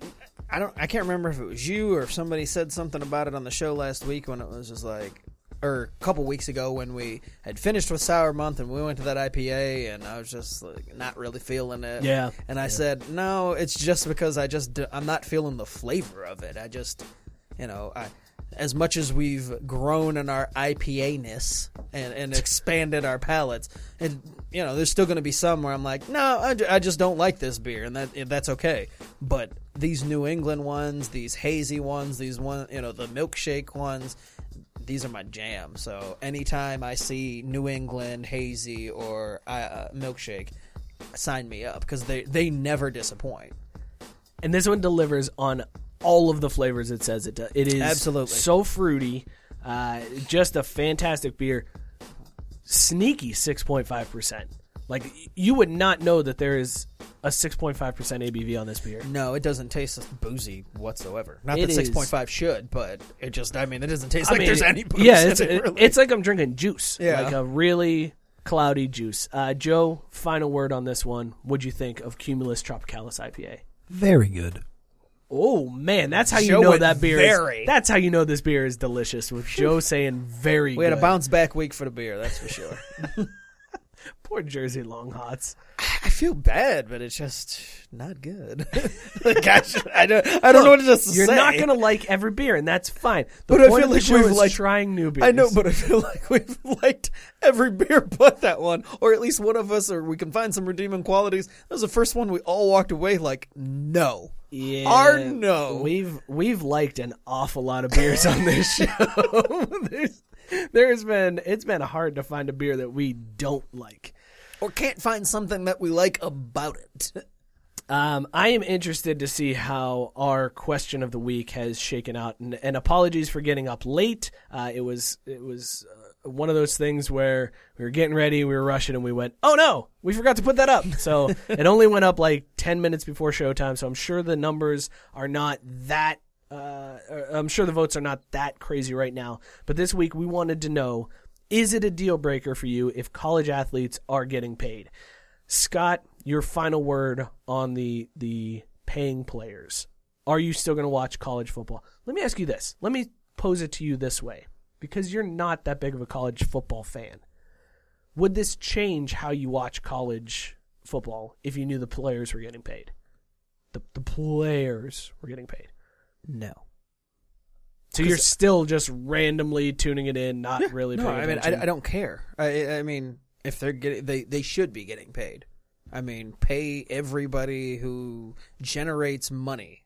I don't. I can't remember if it was you or if somebody said something about it on the show last week when it was just like, or a couple weeks ago when we had finished with Sour Month and we went to that IPA and I was just like not really feeling it. Yeah. And I said, no, it's just because I just I'm not feeling the flavor of it. I just, you know, I. As much as we've grown in our IPA ness and, and expanded our palates, and you know, there's still going to be some where I'm like, no, I, just don't like this beer, and that that's okay. But these New England ones, these hazy ones, these one, you know, the milkshake ones, these are my jam. So anytime I see New England hazy or uh, milkshake, sign me up because they they never disappoint. and this one delivers on all of the flavors it says it does. It is Absolutely. so fruity, uh, just a fantastic beer. Sneaky six point five percent. Like you would not know that there is a six point five percent ABV on this beer. No, it doesn't taste boozy whatsoever. Not It that is. six point five should, but it just I mean it doesn't taste I like mean, there's any booze. yeah, in it's it, really. it's like I'm drinking juice. Yeah. like a really cloudy juice. Uh, Joe, final word on this one. What'd you think of Cumulus Tropicalis IPA? Very good. Oh man, that's how you Joe know that beer. very. Is, that's how you know this beer is delicious. With Joe saying very. we had a bounce back week for the beer, that's for sure. Poor Jersey Long Hots. I feel bad, but it's just not good. like, I, should- I don't, I don't know what else to You're say. not gonna like every beer, and that's fine. The But I feel like we've liked- trying new beers. I know, but I feel like we've liked every beer but that one, or at least one of us, or we can find some redeeming qualities. That was the first one we all walked away like, no. yeah, Our no. We've we've liked an awful lot of beers on this show. There's, been it's been hard to find a beer that we don't like. Or can't find something that we like about it. Um, I am interested to see how our question of the week has shaken out, and, and apologies for getting up late. Uh, it was it was uh, one of those things where we were getting ready, we were rushing, and we went, "Oh no, we forgot to put that up." So it only went up like ten minutes before showtime. So I'm sure the numbers are not that. Uh, I'm sure the votes are not that crazy right now. But this week we wanted to know: Is it a deal breaker for you if college athletes are getting paid? Scott, your final word on the the paying players. Are you still going to watch college football? Let me ask you this. Let me pose it to you this way because you're not that big of a college football fan. Would this change how you watch college football if you knew the players were getting paid? The the players were getting paid. No. So you're still just randomly tuning it in, not really No, paying I mean, attention. I, I don't care. I, I mean, if they're getting, they, they should be getting paid. I mean, pay everybody who generates money.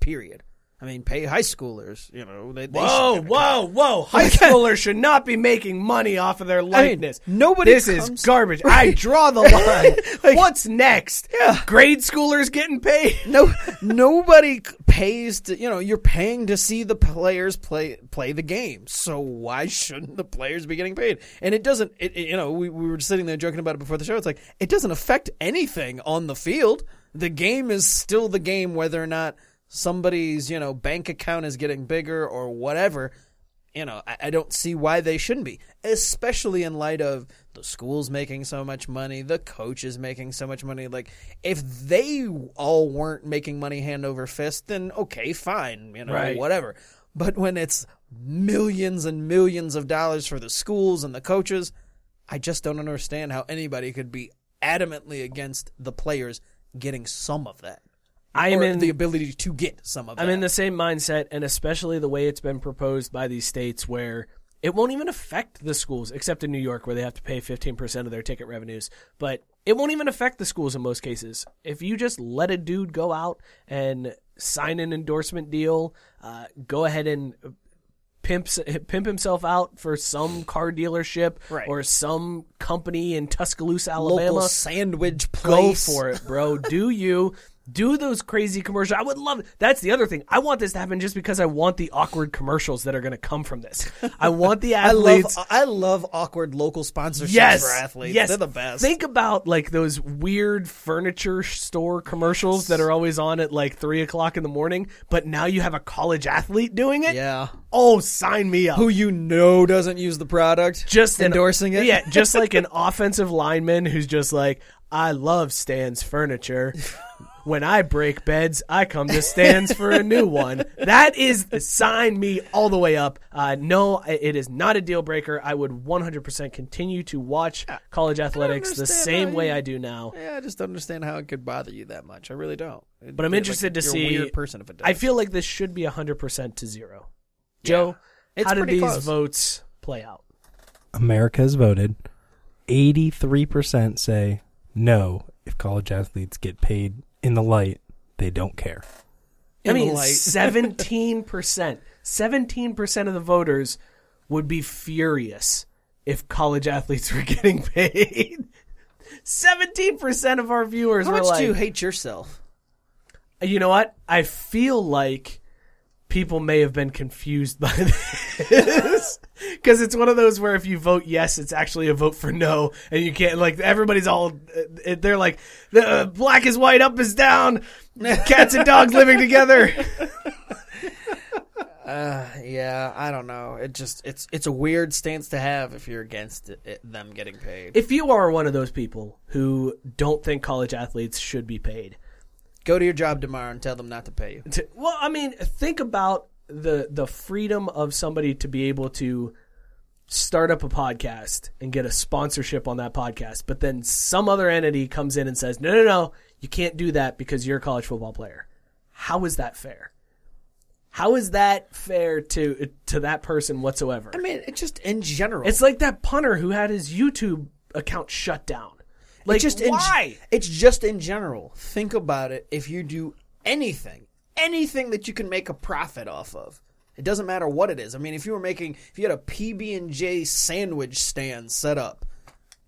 Period. I mean, pay high schoolers. You know, they, they Whoa, whoa, whoa! High schoolers should not be making money off of their likeness. nobody This is comes- garbage. I draw the line. Like- What's next? Yeah. Grade schoolers getting paid. No, nobody pays to. You know, you're paying to see the players play play the game. So why shouldn't the players be getting paid? And it doesn't. It, it- you know, we, we were sitting there joking about it before the show. It's like it doesn't affect anything on the field. The game is still the game, whether or not somebody's you know bank account is getting bigger or whatever. You know, I, I don't see why they shouldn't be, especially in light of the schools making so much money, the coaches making so much money. Like, if they all weren't making money hand over fist, then okay, fine, you know, Right. whatever. But when it's millions and millions of dollars for the schools and the coaches, I just don't understand how anybody could be adamantly against the players getting some of that. I am in the ability to get some of that. I'm in the same mindset, and especially the way it's been proposed by these states where it won't even affect the schools, except in New York where they have to pay 15% of their ticket revenues. But it won't even affect the schools in most cases. If you just let a dude go out and sign an endorsement deal, uh, go ahead and pimps pimp himself out for some car dealership Right. or some company in Tuscaloosa, Alabama. local sandwich go place. for it, bro. Do you do those crazy commercials? I would love. That's the other thing. I want this to happen just because I want the awkward commercials that are going to come from this. I want the I love athletes. I love awkward local sponsorships Yes, for athletes. yes, They're the best. Think about like those weird furniture store commercials that are always on at like three o'clock in the morning, but now you have a college athlete doing it. yeah. Oh, sign me up. Who you know doesn't use the product. just an- endorsing it. Yeah, just like an offensive lineman who's just like, I love Stan's furniture. When I break beds, I come to Stan's for a new one. That is the sign me all the way up. Uh, no, it is not a deal breaker. I would 100% continue to watch college athletics the same how way you- I do now. Yeah, I just don't understand how it could bother you that much. I really don't. It'd But I'm interested like to you're see. A weird person if it does. I feel like this should be 100% to zero. Joe, It's how did these close. votes play out? America has voted. 83% say no if college athletes get paid in the light, they don't care. I In the mean, seventeen percent, seventeen percent of the voters would be furious if college athletes were getting paid. Seventeen percent of our viewers How were much like, do you hate yourself? you know what? I feel like people may have been confused by this because it's one of those where if you vote yes, it's actually a vote for no, and you can't like everybody's all they're like the uh, black is white, up is down, cats and dogs living together. Uh, yeah, I don't know. It just it's it's a weird stance to have if you're against it, it, them getting paid. If you are one of those people who don't think college athletes should be paid, Go to your job tomorrow and tell them not to pay you. to, well, I mean, think about the the freedom of somebody to be able to start up a podcast and get a sponsorship on that podcast, but then some other entity comes in and says, no, no, no, you can't do that because you're a college football player. How is that fair? How is that fair to to that person whatsoever? I mean, it just in general. It's like that punter who had his YouTube account shut down. Like, just in- why? it's just in general. Think about it. If you do anything, anything that you can make a profit off of, it doesn't matter what it is. I mean, if you were making, if you had a PB and J sandwich stand set up,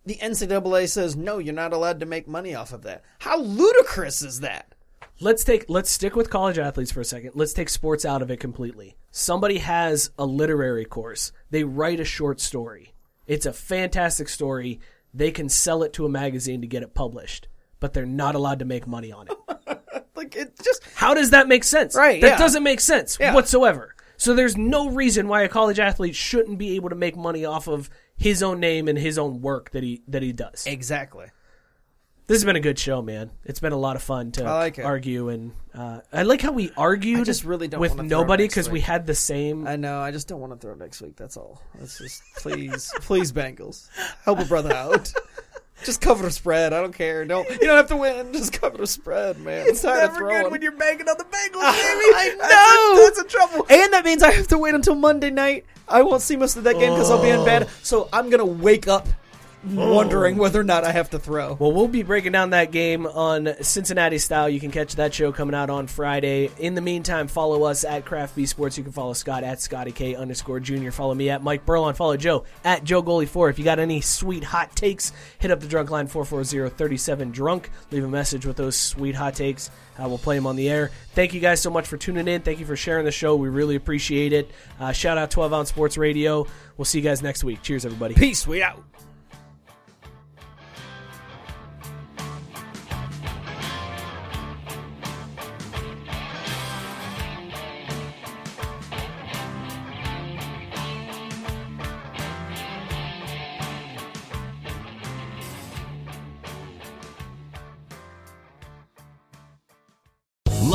the NCAA says no, you're not allowed to make money off of that. How ludicrous is that? let's take let's stick with college athletes for a second. Let's take sports out of it completely. Somebody has a literary course. They write a short story. It's a fantastic story. They can sell it to a magazine to get it published, but they're not allowed to make money on it. Like it just How does that make sense? Right, That yeah. doesn't make sense Yeah. whatsoever. So there's no reason why a college athlete shouldn't be able to make money off of his own name and his own work that he that he does. exactly. This has been a good show, man. It's been a lot of fun to I like it. argue and uh, I like how we argued. I just really don't with wanna throw nobody next because we week. had the same. I know. I just don't want to throw next week. That's all. Let's just please, please, Bengals, help a brother out. Just cover the spread. I don't care. Don't you don't have to win. Just cover the spread, man. It's tired of throwing. Good when you're banking on the Bengals, baby. I know. That's, a trouble. And that means I have to wait until Monday night. I won't see most of that game because I'll be in bed. So I'm gonna wake up wondering whether or not I have to throw. Well, we'll be breaking down that game on Cincinnati Style. You can catch that show coming out on Friday. In the meantime, follow us at Craft B Sports. You can follow Scott at Scotty K underscore Junior. Follow me at Mike Burlon. Follow Joe at Joe Goalie Four. If you got any sweet hot takes, hit up the drunk line 440-37 drunk. Leave a message with those sweet hot takes. Uh, we'll play them on the air. Thank you guys so much for tuning in. Thank you for sharing the show. We really appreciate it. Uh, shout out 12 Ounce Sports Radio. We'll see you guys next week. Cheers, everybody. Peace. We out.